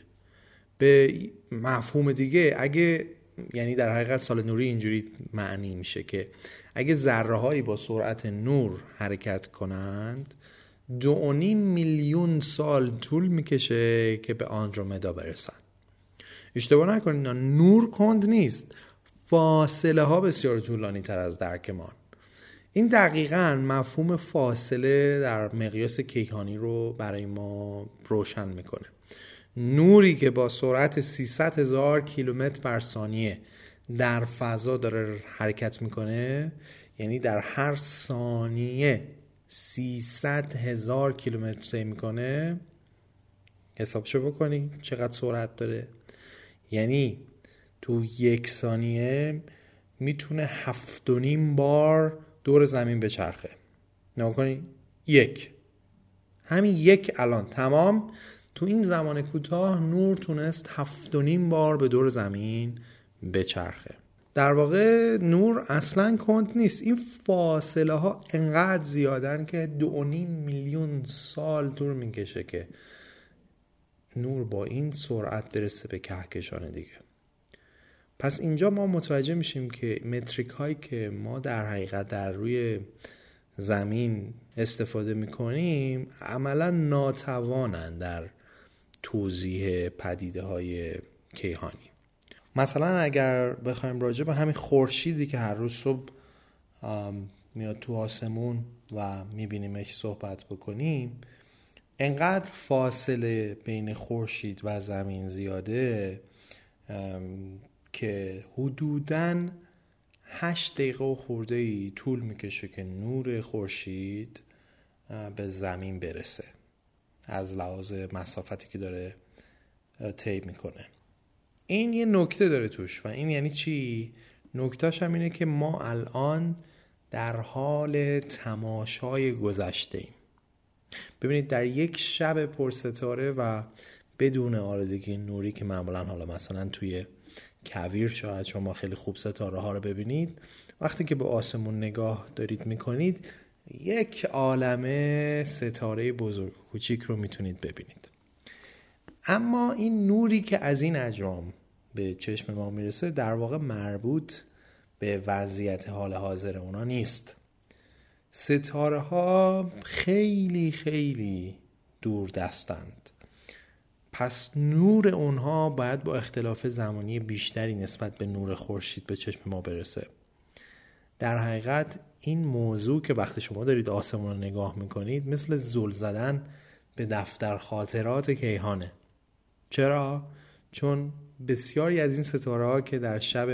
به مفهوم دیگه اگه یعنی در حقیقت سال نوری اینجوری معنی میشه که اگه ذره هایی با سرعت نور حرکت کنند دو میلیون سال طول می‌کشه که به آندرومدا برسن. اشتباه نکنید نور کند نیست. فاصله ها بسیار طولانی تر از درکمان. این دقیقا مفهوم فاصله در مقیاس کیهانی رو برای ما روشن می‌کنه. نوری که با سرعت 300 هزار کیلومتر بر ثانیه در فضا داره حرکت می‌کنه یعنی در هر ثانیه 300 هزار کیلومتر طی می‌کنه. حسابشو بکنی چقدر سرعت داره. یعنی تو یک ثانیه می‌تونه هفت و نیم بار دور زمین بچرخه. نگاه کنی یک. همین یک الان. تمام. تو این زمان کوتاه نور تونست هفت و نیم بار به دور زمین بچرخه. در واقع نور اصلا کند نیست. این فاصله ها انقدر زیادن که دو میلیون سال طول می‌کشه که نور با این سرعت برسه به کهکشان دیگه. پس اینجا ما متوجه میشیم که متریک هایی که ما در حقیقت در روی زمین استفاده می‌کنیم عملا ناتوانند در توضیح پدیده های کیهانی. مثلا اگر بخوایم راجع به همین خورشیدی که هر روز صبح میاد تو آسمون و میبینیمش صحبت بکنیم انقدر فاصله بین خورشید و زمین زیاده که حدوداً هشت دقیقه و خورده طول می‌کشه که نور خورشید به زمین برسه. از لحاظ مسافتی که داره طی می‌کنه. این یه نکته داره توش و این یعنی چی؟ نکتهش هم اینه که ما الان در حال تماشای گذشته ایم. ببینید در یک شب پرستاره و بدون آلودگی نوری که معمولا حالا مثلا توی کویر شاید شما خیلی خوب ستاره ها رو ببینید وقتی که به آسمون نگاه دارید می‌کنید یک عالمه ستاره بزرگ کوچیک رو می‌تونید ببینید. اما این نوری که از این اجرام به چشم ما می‌رسه در واقع مربوط به وضعیت حال حاضر اونا نیست. ستاره ها خیلی خیلی دور دستند. پس نور اونها باید با اختلاف زمانی بیشتری نسبت به نور خورشید به چشم ما برسه. در حقیقت این موضوع که وقتی شما دارید آسمون رو نگاه می‌کنید مثل زل زدن به دفتر خاطرات کیهانه. چرا؟ چون بسیاری از این ستاره ها که در شب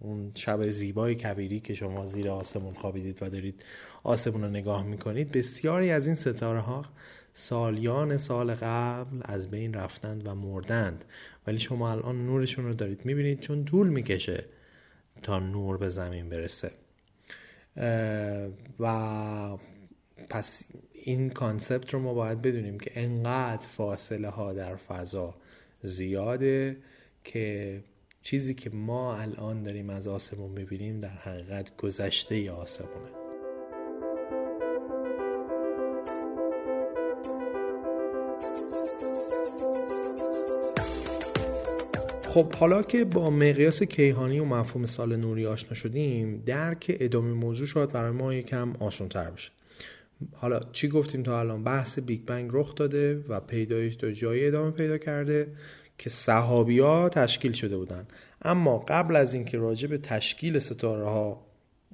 اون شب زیبای کبیری که شما زیر آسمون خوابیدید و دارید آسمون رو نگاه می‌کنید بسیاری از این ستاره ها سالیان سال قبل از بین رفتند و مردند. ولی شما الان نورشون رو دارید می‌بینید چون طول می‌کشه تا نور به زمین برسه. و پس این کانسپت رو ما باید بدونیم که انقدر فاصله ها در فضا زیاده که چیزی که ما الان داریم از آسمون می‌بینیم در حقیقت گذشته آسمونه. خب حالا که با مقیاس کیهانی و مفهوم سال نوری آشنا شدیم درک ادامه موضوع شاید برای ما یکم آسان تر بشه. حالا چی گفتیم تا الان؟ بحث بیگ بنگ رخ داده و پیدایش تا جایی ادامه پیدا کرده که صحابی ها تشکیل شده بودن. اما قبل از اینکه راجع به تشکیل ستاره ها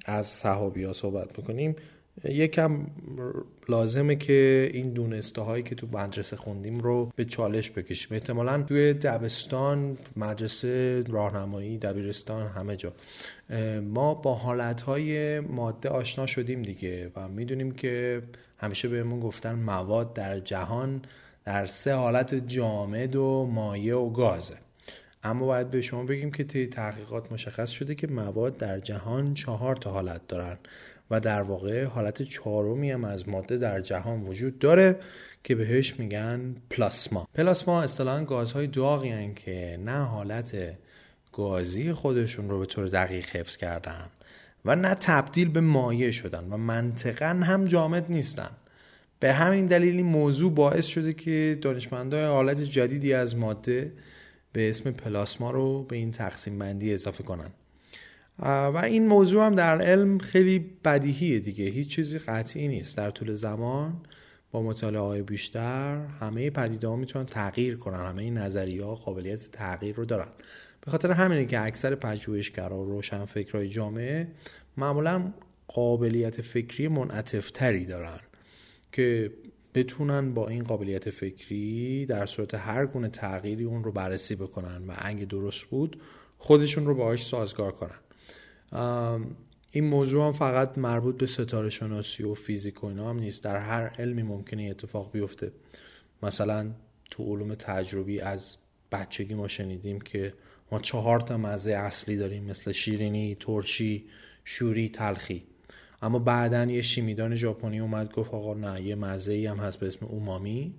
از صحابی ها صحبت بکنیم یکم لازمه که این دونسته هایی که تو مدرسه خوندیم رو به چالش بکشیم. احتمالا توی دبستان مدرسه راهنمایی دبیرستان همه جا. ما با حالت های ماده آشنا شدیم دیگه و می‌دونیم که همیشه بهمون گفتن مواد در جهان در سه حالت جامد و مایع و گازه. اما باید به شما بگیم که تحقیقات مشخص شده که مواد در جهان چهار تا حالت دارن. و در واقع حالت چهارمی هم از ماده در جهان وجود داره که بهش میگن پلاسما. پلاسما اصطلاحا گازهای داغی که نه حالت گازی خودشون رو به طور دقیق حفظ کردن و نه تبدیل به مایع شدن و منطقا هم جامد نیستن. به همین دلیل این موضوع باعث شده که دانشمندای حالت جدیدی از ماده به اسم پلاسما رو به این تقسیم بندی اضافه کنن. و این موضوع هم در علم خیلی بدیهیه دیگه. هیچ چیزی قطعی نیست. در طول زمان با مطالعه بیشتر همه پدیده ها می‌تونن تغییر کنن. همه این نظریه ها قابلیت تغییر رو دارن. به خاطر همینه که اکثر پژوهشگرا و روشن فکرهای جامعه معمولا قابلیت فکری منعطفتری دارن که بتونن با این قابلیت فکری در صورت هر گونه تغییری اون رو بررسی بکنن و انگ درست بود خودشون رو باهاش سازگار کنن. این موضوع هم فقط مربوط به ستاره شناسی و فیزیک و اینا هم نیست. در هر علمی ممکنه اتفاق بیفته. مثلا تو علوم تجربی از بچگی ما شنیدیم که ما چهار تا مزه اصلی داریم مثل شیرینی، ترشی، شوری، تلخی. اما بعدا یه شیمیدان ژاپنی اومد گفت آقا نه یه مزه ای هم هست به اسم اومامی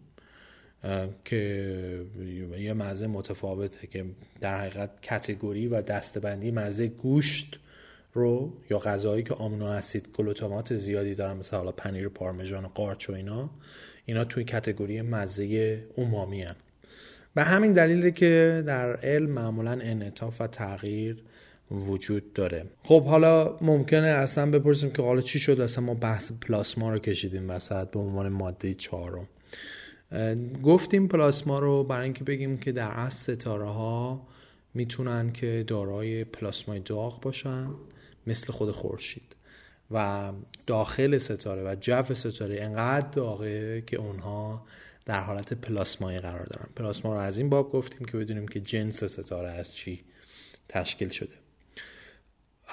که یه مزه متفاوته که در حقیقت کتگوری و دستبندی مزه گوشت رو یا غذایی که آمینو اسید گلوتامات زیادی دارن مثل حالا پنیر پارمژان و قارچ و اینا اینا توی کتگوری مزه اومامی هن. به همین دلیله که در علم معمولا انعطاف و تغییر وجود داره. خب حالا ممکنه اصلا بپرسیم که حالا چی شد؟ اصلا ما بحث پلاسما رو کشیدیم وسط به عنوان ماده چهارم. گفتیم پلاسما رو برای اینکه بگیم که در اصل ستاره ها می‌تونن که دارای پلاسمای داغ باشن. مثل خود خورشید. و داخل ستاره و جو ستاره انقدر داغه که اونها در حالت پلاسمایی قرار دارن. پلاسما رو از این باب گفتیم که بدونیم که جنس ستاره از چی تشکیل شده.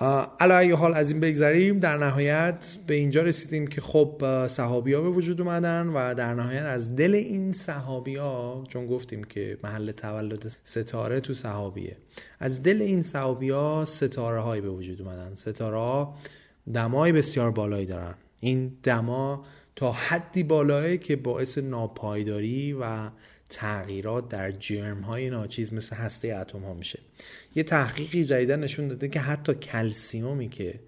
علا حال از این بگذریم. در نهایت به اینجا رسیدیم که خب صحابی به وجود اومدن و در نهایت از دل این صحابی ها چون گفتیم که محل تولد ستاره تو صحابیه از دل این صحابی ها ستاره هایی به وجود اومدن. ستاره ها دمای بسیار بالایی دارن. این دما تا حدی بالایی که باعث ناپایداری و تغییرات در جرم های ناچیز مثل هسته اتم ها میشه. یه تحقیقی جدیدا نشون داده که حتی کلسیومی که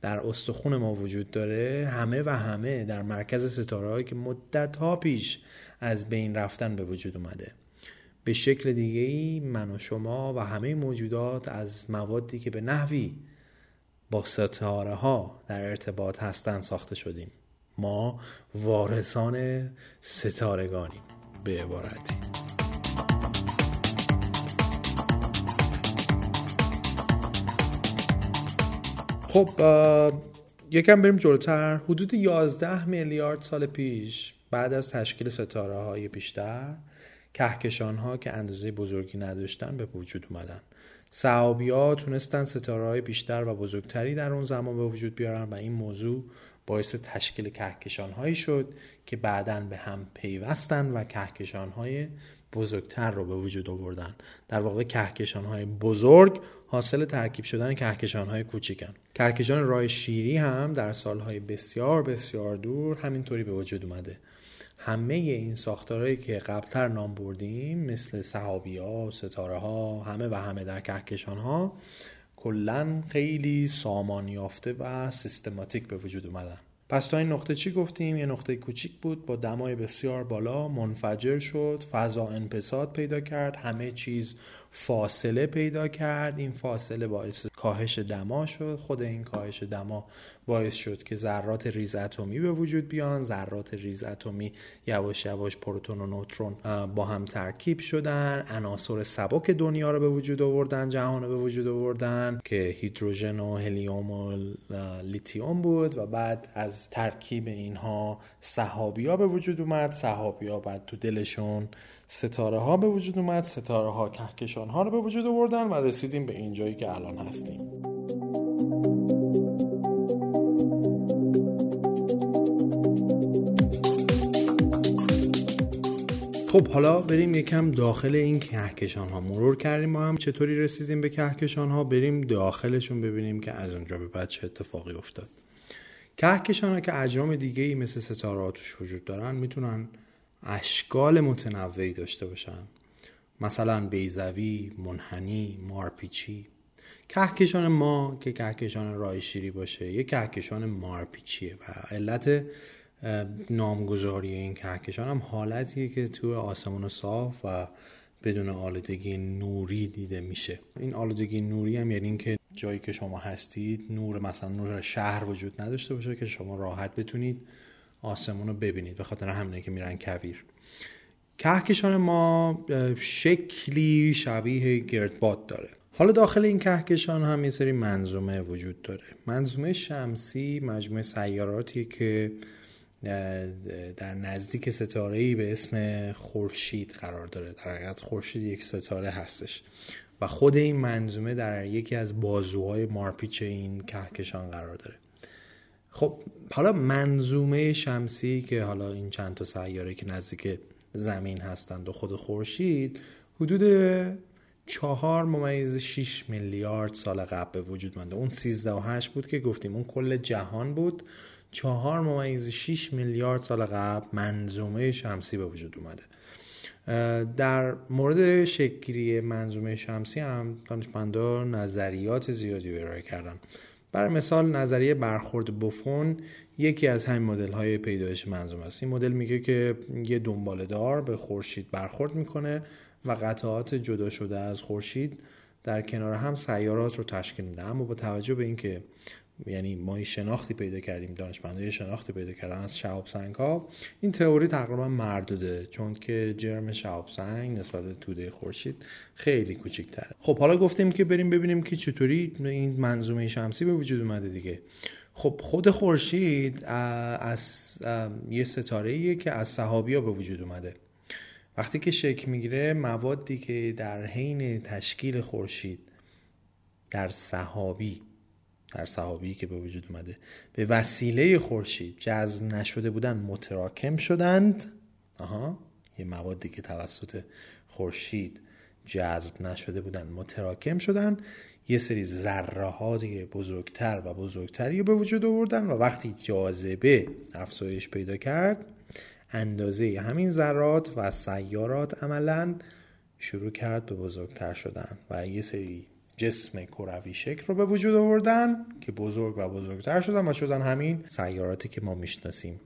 در استخون ما وجود داره همه و همه در مرکز ستاره هایی که مدت ها پیش از بین رفتن به وجود اومده. به شکل دیگه ای من و شما و همه موجودات از موادی که به نحوی با ستاره ها در ارتباط هستند ساخته شدیم. ما وارثان ستارگانیم. به عبارتی خب یکم بریم جلوتر. حدود 11 میلیارد سال پیش بعد از تشکیل ستاره های بیشتر کهکشان ها که اندازه بزرگی نداشتن به وجود اومدن. صحابیا تونستن ستاره های بیشتر و بزرگتری در اون زمان به وجود بیارن و این موضوع باعث تشکیل کهکشان هایی شد که بعدا به هم پیوستن و کهکشان های بزرگتر رو به وجود آوردن. در واقع کهکشان های بزرگ حاصل ترکیب شدن کهکشان های کوچیکن. کهکشان رای شیری هم در سالهای بسیار بسیار دور همینطوری به وجود اومده. همه این ساختارهایی که قبلتر نام بردیم مثل صحابی ها ستاره ها همه و همه در کهکشان ها کلا خیلی سامان یافته و سیستماتیک به وجود اومدن. پس تا این نقطه چی گفتیم؟ یه نقطه کوچیک بود با دمای بسیار بالا منفجر شد فضا انبساط پیدا کرد همه چیز فاصله پیدا کرد. این فاصله باعث کاهش دما شد. خود این کاهش دما باعث شد که ذرات ریز اتمی به وجود بیان. ذرات ریز اتمی یواش یواش پروتون و نوترون با هم ترکیب شدن. عناصر سبک دنیا رو به وجود آوردن جهان رو به وجود آوردن که هیدروژن و هلیوم و لیتیوم بود و بعد از ترکیب اینها صحابیا به وجود اومد. صحابیا بعد تو دلشون ستاره ها به وجود اومد ستاره ها کهکشان ها رو به وجود آوردن و رسیدیم به اینجایی که الان هستیم. خب حالا بریم یکم داخل این کهکشان ها مرور کردیم ما هم چطوری رسیدیم به کهکشان ها بریم داخلشون ببینیم که از اونجا به بعد چه اتفاقی افتاد. کهکشان ها که اجرام دیگه ای مثل ستاره ها توش وجود دارن می‌تونن اشکال متنوعی داشته باشن. مثلا بیزوی، منحنی، مارپیچی. کهکشان ما که کهکشان رای شیری باشه یه کهکشان مارپیچیه و علت نامگذاری این کهکشان هم حالتیه که تو آسمون صاف و بدون آلودگی نوری دیده میشه. این آلودگی نوری هم یعنی اینکه جایی که شما هستید نور مثلا نور شهر وجود نداشته باشه که شما راحت بتونید آسمون رو ببینید به خاطر همینه که میرن کویر. کهکشان ما شکلی شبیه گردباد داره. حالا داخل این کهکشان هم یه سری منظومه وجود داره. منظومه شمسی مجموعه سیاراتی که در نزدیک ستاره ای به اسم خورشید قرار داره. در حقیقت خورشید یک ستاره هستش. و خود این منظومه در یکی از بازوهای مارپیچ این کهکشان قرار داره. خب حالا منظومه شمسی که حالا این چند تا سیاره که نزدیک زمین هستند و خود خورشید حدود چهار ممیز 6 میلیارد سال قبل به وجود منده اون 13 و 8 بود که گفتیم اون کل جهان بود. چهار ممیز 6 میلیارد سال قبل منظومه شمسی به وجود اومده. در مورد شکلی منظومه شمسی هم دانشمندان نظریات زیادی ارائه کردن. برای مثال نظریه برخورد بوفون یکی از همین مدل های پیدایش منظومه است. این مدل میگه که یه دنباله دار به خورشید برخورد می‌کنه و قطعات جدا شده از خورشید در کنار هم سیارات رو تشکیل میده. اما با توجه به اینکه یعنی ما شناختی پیدا کردیم دانشمندای شناختی پیدا کردن از شهاب سنگ ها این تئوری تقریبا مردوده چون که جرم شهاب سنگ نسبت به توده خورشید خیلی کوچیک‌تره. خب حالا گفتیم که بریم ببینیم که چطوری این منظومه شمسی به وجود اومده دیگه. خب خود خورشید از یه ستاره که از صحابیا به وجود اومده. وقتی که شکل می‌گیره موادی که در حین تشکیل خورشید در صحابی در صحابی که به وجود اومده. به وسیله خورشید جذب نشده بودن متراکم شدند. آها یه موادی که توسط خورشید جذب نشده بودن متراکم شدن. یه سری ذره بزرگتر و بزرگتری به وجود آوردن و وقتی جاذبه افزایش پیدا کرد اندازه همین ذرات و سیارات عملا شروع کرد به بزرگتر شدن و یه سری جسم کروی شکل رو به وجود آوردن که بزرگ و بزرگتر شدن و شدن همین سیاراتی که ما می‌شناسیم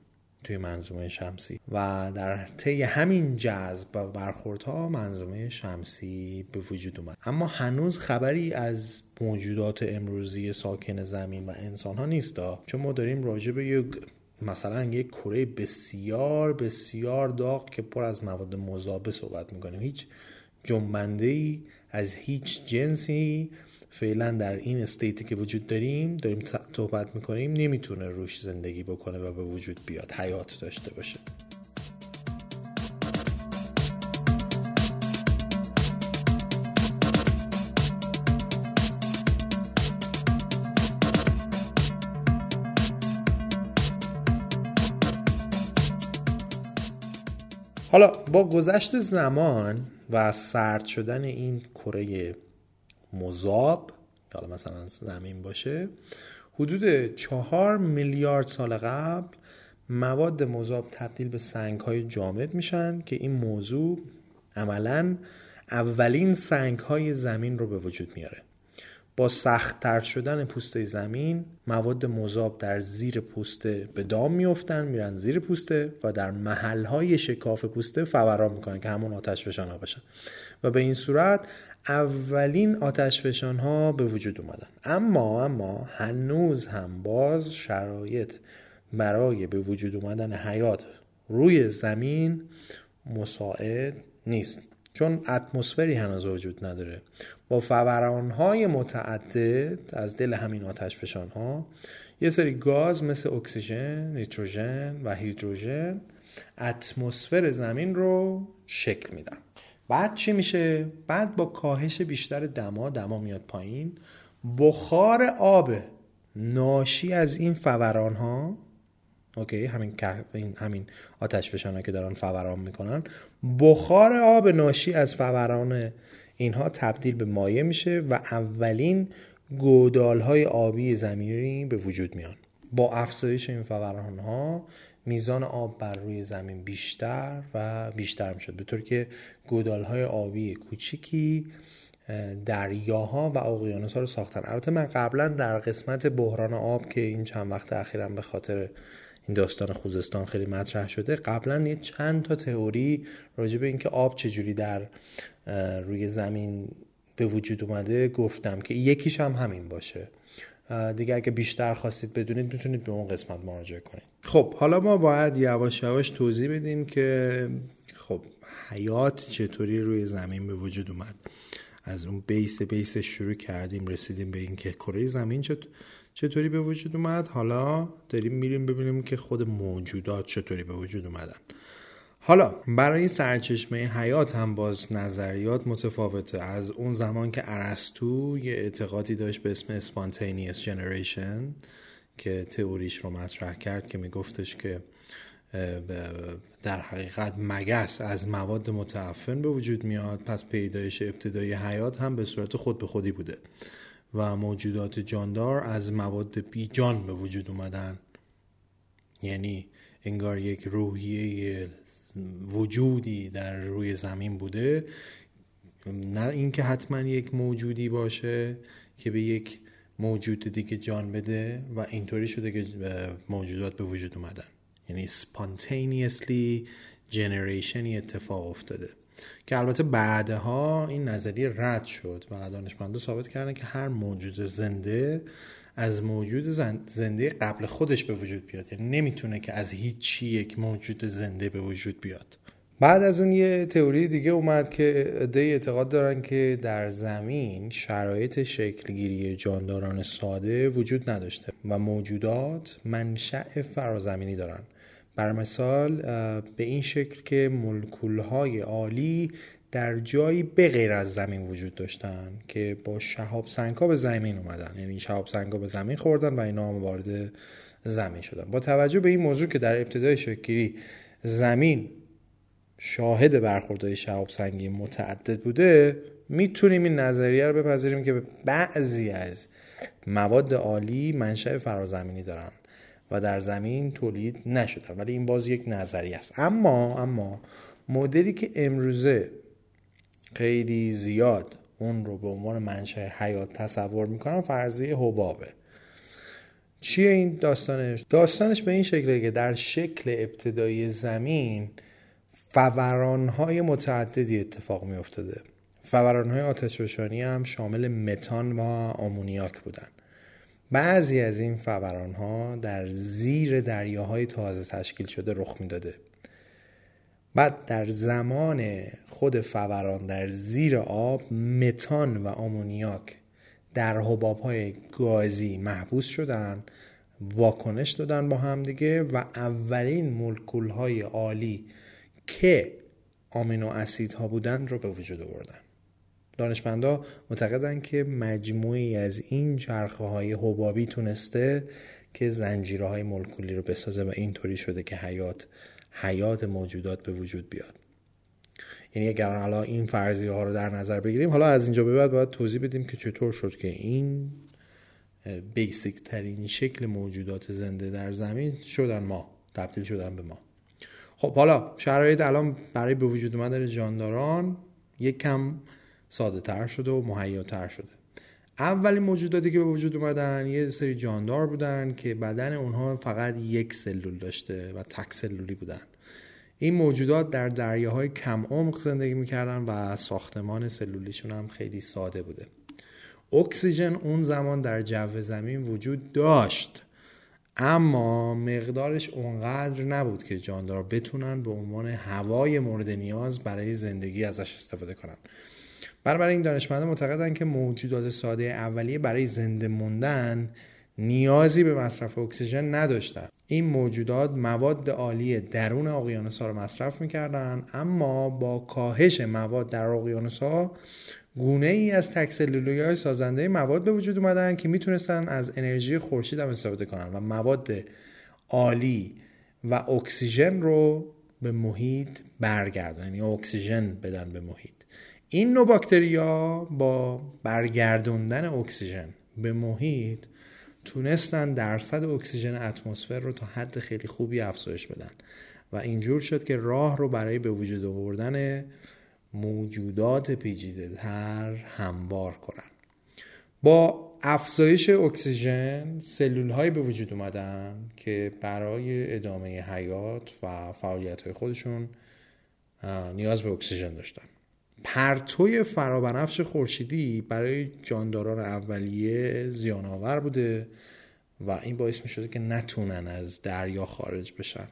توی منظومه شمسی. و در طی همین جذب و برخوردها منظومه شمسی به وجود اومد. اما هنوز خبری از موجودات امروزی ساکن زمین و انسان ها نیست چون ما داریم راجع به یک مثلا یک کره بسیار بسیار داغ که پر از مواد مذابه صحبت می‌کنیم. هیچ جنبنده ای از هیچ جنسی فعلا در این استیتی که وجود داریم داریم صحبت می‌کنیم نمی‌تونه روش زندگی بکنه و به وجود بیاد حیات داشته باشه. حالا با گذشت زمان و سرد شدن این کره مذاب حالا مثلا زمین باشه حدود چهار میلیارد سال قبل مواد مذاب تبدیل به سنگ های جامد میشن که این موضوع عملا اولین سنگ های زمین رو به وجود میاره. با سختتر شدن پوسته زمین مواد مذاب در زیر پوسته به دام میفتن میرن زیر پوسته و در محلهای شکاف پوسته فوران می‌کنن که همون آتش فشان ها باشن. و به این صورت اولین آتش فشان ها به وجود اومدن. اما اما هنوز هم باز شرایط برای به وجود اومدن حیات روی زمین مساعد نیست. چون اتمسفری هنوز وجود نداره. با های متعدد از دل همین آتش فشان ها یه سری گاز مثل اکسیژن، نیتروژن و هیدروژن اتمسفر زمین رو شکل میدن بعد چی میشه؟ بعد با کاهش بیشتر دما دما میاد پایین بخار آب ناشی از این فوران ها اوکی همین همین آتش فشان که دارن فوران می‌کنن بخار آب ناشی از فوران اینها تبدیل به مایع میشه و اولین گودال های آبی زمینی به وجود میان. با افزایش این فوران ها میزان آب بر روی زمین بیشتر و بیشتر می‌شد. به طور که گودال های آبی کوچیکی دریاها و اقیانوس ها رو ساختن. البته من قبلا در قسمت بحران آب که این چند وقت اخیرم به خاطر این داستان خوزستان خیلی مطرح شده. قبلا یه چند تا تئوری راجع به اینکه آب چجوری در روی زمین به وجود اومده گفتم که یکیش هم همین باشه. دیگه اگه بیشتر خواستید بدونید می‌تونید به اون قسمت مراجعه کنید. خب حالا ما باید یواش یواش توضیح بدیم که خب حیات چطوری روی زمین به وجود اومد. از اون بیس بیس شروع کردیم رسیدیم به اینکه کره زمین چطوری به وجود اومد؟ حالا داریم میریم ببینیم که خود موجودات چطوری به وجود اومدن. حالا برای سرچشمه حیات هم باز نظریات متفاوته. از اون زمان که ارسطو یه اعتقادی داشت به اسم spontaneous generation که تئوریش رو مطرح کرد که میگفتش که در حقیقت مگس از مواد متعفن به وجود میاد پس پیدایش ابتدای حیات هم به صورت خود به خودی بوده. و موجودات جاندار از مواد بی جان به وجود اومدن. یعنی انگار یک روحیه وجودی در روی زمین بوده. نه اینکه حتما یک موجودی باشه که به یک موجود دیگه جان بده و اینطوری شده که موجودات به وجود اومدن. یعنی spontaneously generation اتفاق افتاده. که البته بعدها این نظریه رد شد و دانشمندا ثابت کردن که هر موجود زنده از موجود زنده قبل خودش به وجود بیاد. یعنی نمی‌تونه که از هیچی یک موجود زنده به وجود بیاد. بعد از اون یه تئوری دیگه اومد که عده اعتقاد دارن که در زمین شرایط شکلگیری جانداران ساده وجود نداشته و موجودات منشأ فرازمینی دارن. بر مثال به این شکل که ملکولهای عالی در جایی بغیر از زمین وجود داشتن که با شهاب سنگا به زمین اومدن. یعنی شهاب سنگا به زمین خوردن و اینا هم وارد زمین شدن. با توجه به این موضوع که در ابتدای شکلی زمین شاهد برخوردهای شهاب سنگی متعدد بوده می‌تونیم این نظریه رو بپذیریم که بعضی از مواد عالی منشأ فرازمینی دارن. و در زمین تولید نشدن. ولی این باز یک نظریه است. اما اما مدلی که امروزه خیلی زیاد اون رو به عنوان منشأ حیات تصور می‌کنن فرضیه حبابه. چیه این داستانش؟ داستانش به این شکله که در شکل ابتدایی زمین فورانهای متعددی اتفاق می افتاده فورانهای آتشفشانی هم شامل متان و آمونیاک بودن. بعضی از این فورانها در زیر دریاهای تازه تشکیل شده رخ می‌داده. بعد در زمان خود فوران در زیر آب متان و آمونیاک در حباب های گازی محبوس شدن واکنش دادن با همدیگه و اولین مولکول های عالی که آمینو اسید ها بودن رو به وجود آوردن. دانشمندا معتقدن که مجموعی از این چرخه های حبابی تونسته که زنجیره های مولکولی رو بسازه و اینطوری شده که حیات حیات موجودات به وجود بیاد. یعنی اگر حالا این فرضیه ها رو در نظر بگیریم حالا از اینجا به بعد باید توضیح بدیم که چطور شد که این بیسیک ترین شکل موجودات زنده در زمین شدن ما تبدیل شدن به ما. خب حالا شرایط الان برای به وجود اومدن جانداران یک کم ساده تر شده و مهیاتر شده. اولین موجوداتی که به وجود اومدن یه سری جاندار بودن که بدن اونها فقط یک سلول داشته و تک سلولی بودن. این موجودات در دریاهای کم عمق زندگی می‌کردن و ساختمان سلولیشون هم خیلی ساده بوده. اکسیژن اون زمان در جو زمین وجود داشت. اما مقدارش اونقدر نبود که جاندار بتونن به عنوان هوای مورد نیاز برای زندگی ازش استفاده کنن. برای این دانشمندان معتقدند که موجودات ساده اولیه برای زنده موندن نیازی به مصرف اکسیژن نداشتن. این موجودات مواد عالی درون اقیانوس ها رو مصرف می‌کردن اما با کاهش مواد در اقیانوس ها گونه ای از تکسلولوی های سازنده مواد به وجود اومدن که می‌تونستن از انرژی خورشید هم استفاده کنن و مواد عالی و اکسیژن رو به محیط برگردن یعنی اکسیژن بدن به محیط. این نوع باکتریا با برگردوندن اکسیژن به محیط تونستن درصد اکسیژن اتمسفر رو تا حد خیلی خوبی افزایش بدن. و اینجور شد که راه رو برای به وجود آوردن موجودات پیچیده تر هموار کنن. با افزایش اکسیژن سلول هایی به وجود اومدن که برای ادامه حیات و فعالیت های خودشون نیاز به اکسیژن داشتن. پرتوی فرابنفش خورشیدی برای جانداران اولیه زیان آور بوده و این باعث می شده که نتونن از دریا خارج بشن.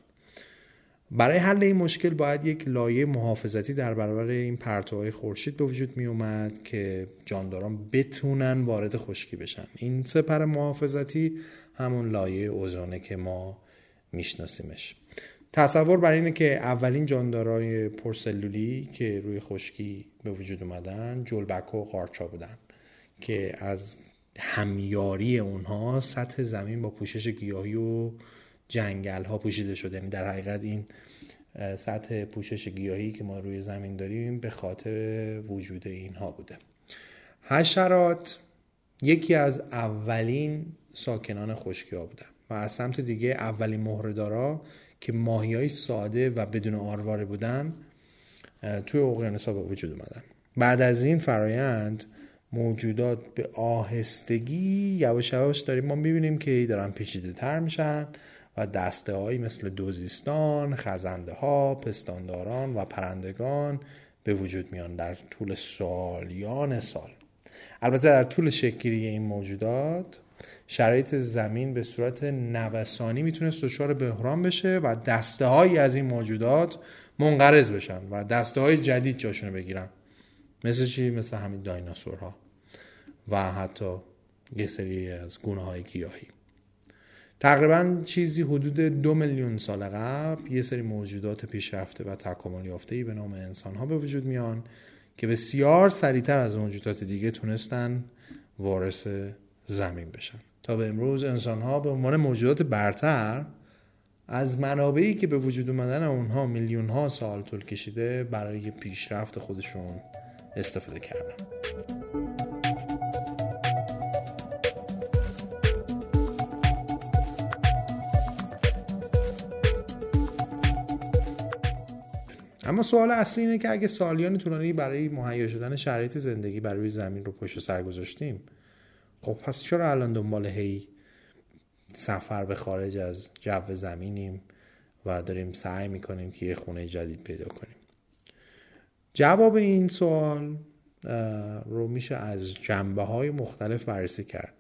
برای حل این مشکل باید یک لایه محافظتی در برابر این پرتوهای خورشید به وجود می اومد که جانداران بتونن وارد خشکی بشن. این سپر محافظتی همون لایه اوزونه که ما میشناسیمش. تصور بر اینه که اولین جاندارای پرسلولی که روی خشکی به وجود اومدن جلبک و قارچا بودن که از همیاری اونها سطح زمین با پوشش گیاهی و جنگل ها پوشیده شده. یعنی در حقیقت این سطح پوشش گیاهی که ما روی زمین داریم به خاطر وجود اینها بوده. حشرات یکی از اولین ساکنان خشکی ها بودن و از سمت دیگه اولین مهردارا که ماهی های ساده و بدون آرواره بودن توی اقیانوس ها به وجود اومدن. بعد از این فرایند موجودات به آهستگی یواش یواش داریم ما می‌بینیم که دارن پیچیده تر میشن و دسته هایی مثل دوزیستان، خزنده ها، پستانداران و پرندگان به وجود میان در طول سالیان سال. البته در طول شکلی این موجودات شرایط زمین به صورت نوسانی می‌تونست دچار بحران بشه و دسته هایی از این موجودات منقرض بشن و دسته های جدید جاشون بگیرن مثل چی؟ مثل همین دایناسورها و حتی یه سری از گونه های گیاهی تقریبا چیزی حدود دو میلیون سال قبل یه سری موجودات پیشرفته و تکامل یافته به نام انسان ها به وجود میان که بسیار سریعتر از موجودات دیگه تونستن وارث زمین بشن. تا به امروز انسان ها به عنوان موجودات برتر از منابعی که به وجود اومدن اونها میلیون ها سال طول کشیده برای پیشرفت خودشون استفاده کردن. اما سوال اصلی اینه که اگه سالیان طولانی برای مهیا شدن شرایط زندگی برای زمین رو پشت سر گذاشتیم خب پس چرا الان دنبال هی سفر به خارج از جو زمینیم و داریم سعی می‌کنیم که یه خونه جدید پیدا کنیم؟ جواب این سوال رو میشه از جنبه های مختلف بررسی کرد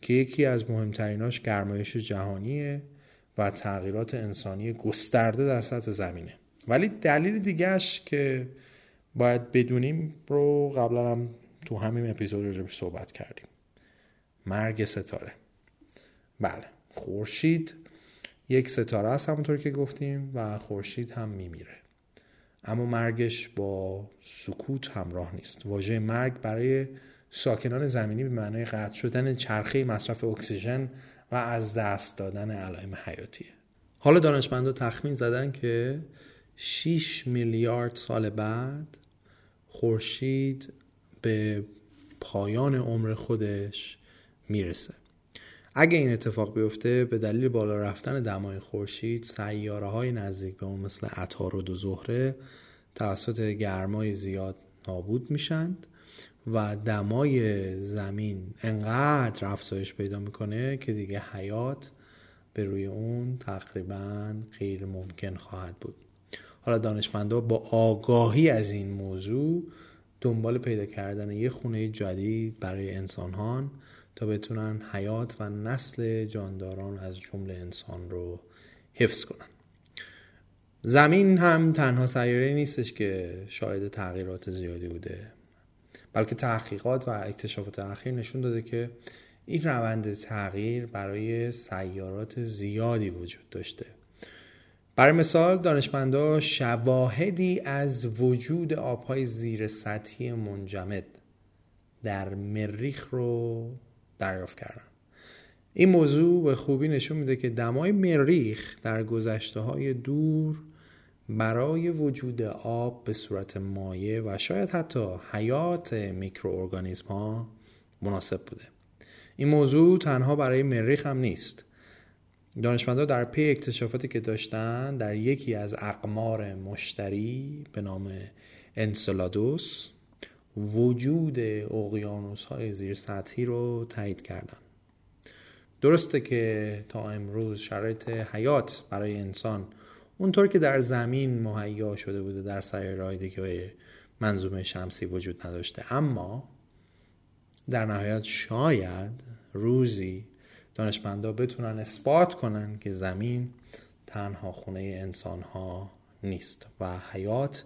که یکی از مهمتریناش گرمایش جهانیه و تغییرات انسانی گسترده در سطح زمینه. ولی دلیل دیگهش که باید بدونیم رو قبلا هم تو همین اپیزود رو صحبت کردیم. مرگ ستاره. بله خورشید یک ستاره است همونطور که گفتیم و خورشید هم میمیره. اما مرگش با سکوت همراه نیست. واژه مرگ برای ساکنان زمینی به معنای قطع شدن چرخه مصرف اکسیژن و از دست دادن علائم حیاتیه. حالا دانشمندا تخمین زدن که 6 میلیارد سال بعد خورشید به پایان عمر خودش می‌رسه. اگه این اتفاق بیفته به دلیل بالا رفتن دمای خورشید سیاره های نزدیک به اون مثل عطارد و زهره توسط گرمای زیاد نابود میشند و دمای زمین انقدر افزایش پیدا می‌کنه که دیگه حیات به روی اون تقریبا غیر ممکن خواهد بود. حالا دانشمندا با آگاهی از این موضوع دنبال پیدا کردن یه خونه جدید برای انسانهان تا بتونن حیات و نسل جانداران از جمله انسان رو حفظ کنن. زمین هم تنها سیاره نیستش که شاهد تغییرات زیادی بوده بلکه تحقیقات و اکتشافات اخیر نشون داده که این روند تغییر برای سیارات زیادی وجود داشته. برای مثال دانشمندا شواهدی از وجود آبهای زیر سطحی منجمد در مریخ رو دریافت کردن این موضوع به خوبی نشون میده که دمای مریخ در گذشته های دور برای وجود آب به صورت مایع و شاید حتی حیات میکروارگانیسم ها مناسب بوده. این موضوع تنها برای مریخ هم نیست. دانشمندا در پی اکتشافاتی که داشتن در یکی از اقمار مشتری به نام انسلادوس وجود اقیانوس های زیر سطحی رو تایید کردن. درسته که تا امروز شرایط حیات برای انسان اونطور که در زمین مهیا شده بوده در سیاره‌های دیگه منظومه شمسی وجود نداشته اما در نهایت شاید روزی دانشمندا بتونن اثبات کنن که زمین تنها خونه انسان ها نیست و حیات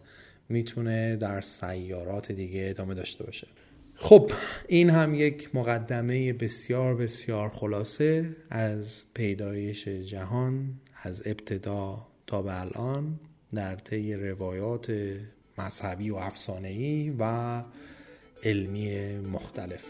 می‌تونه در سیارات دیگه ادامه داشته باشه. خب این هم یک مقدمه بسیار بسیار خلاصه از پیدایش جهان از ابتدا تا به الان در طی روایات مذهبی و افسانه‌ای و علمی مختلف.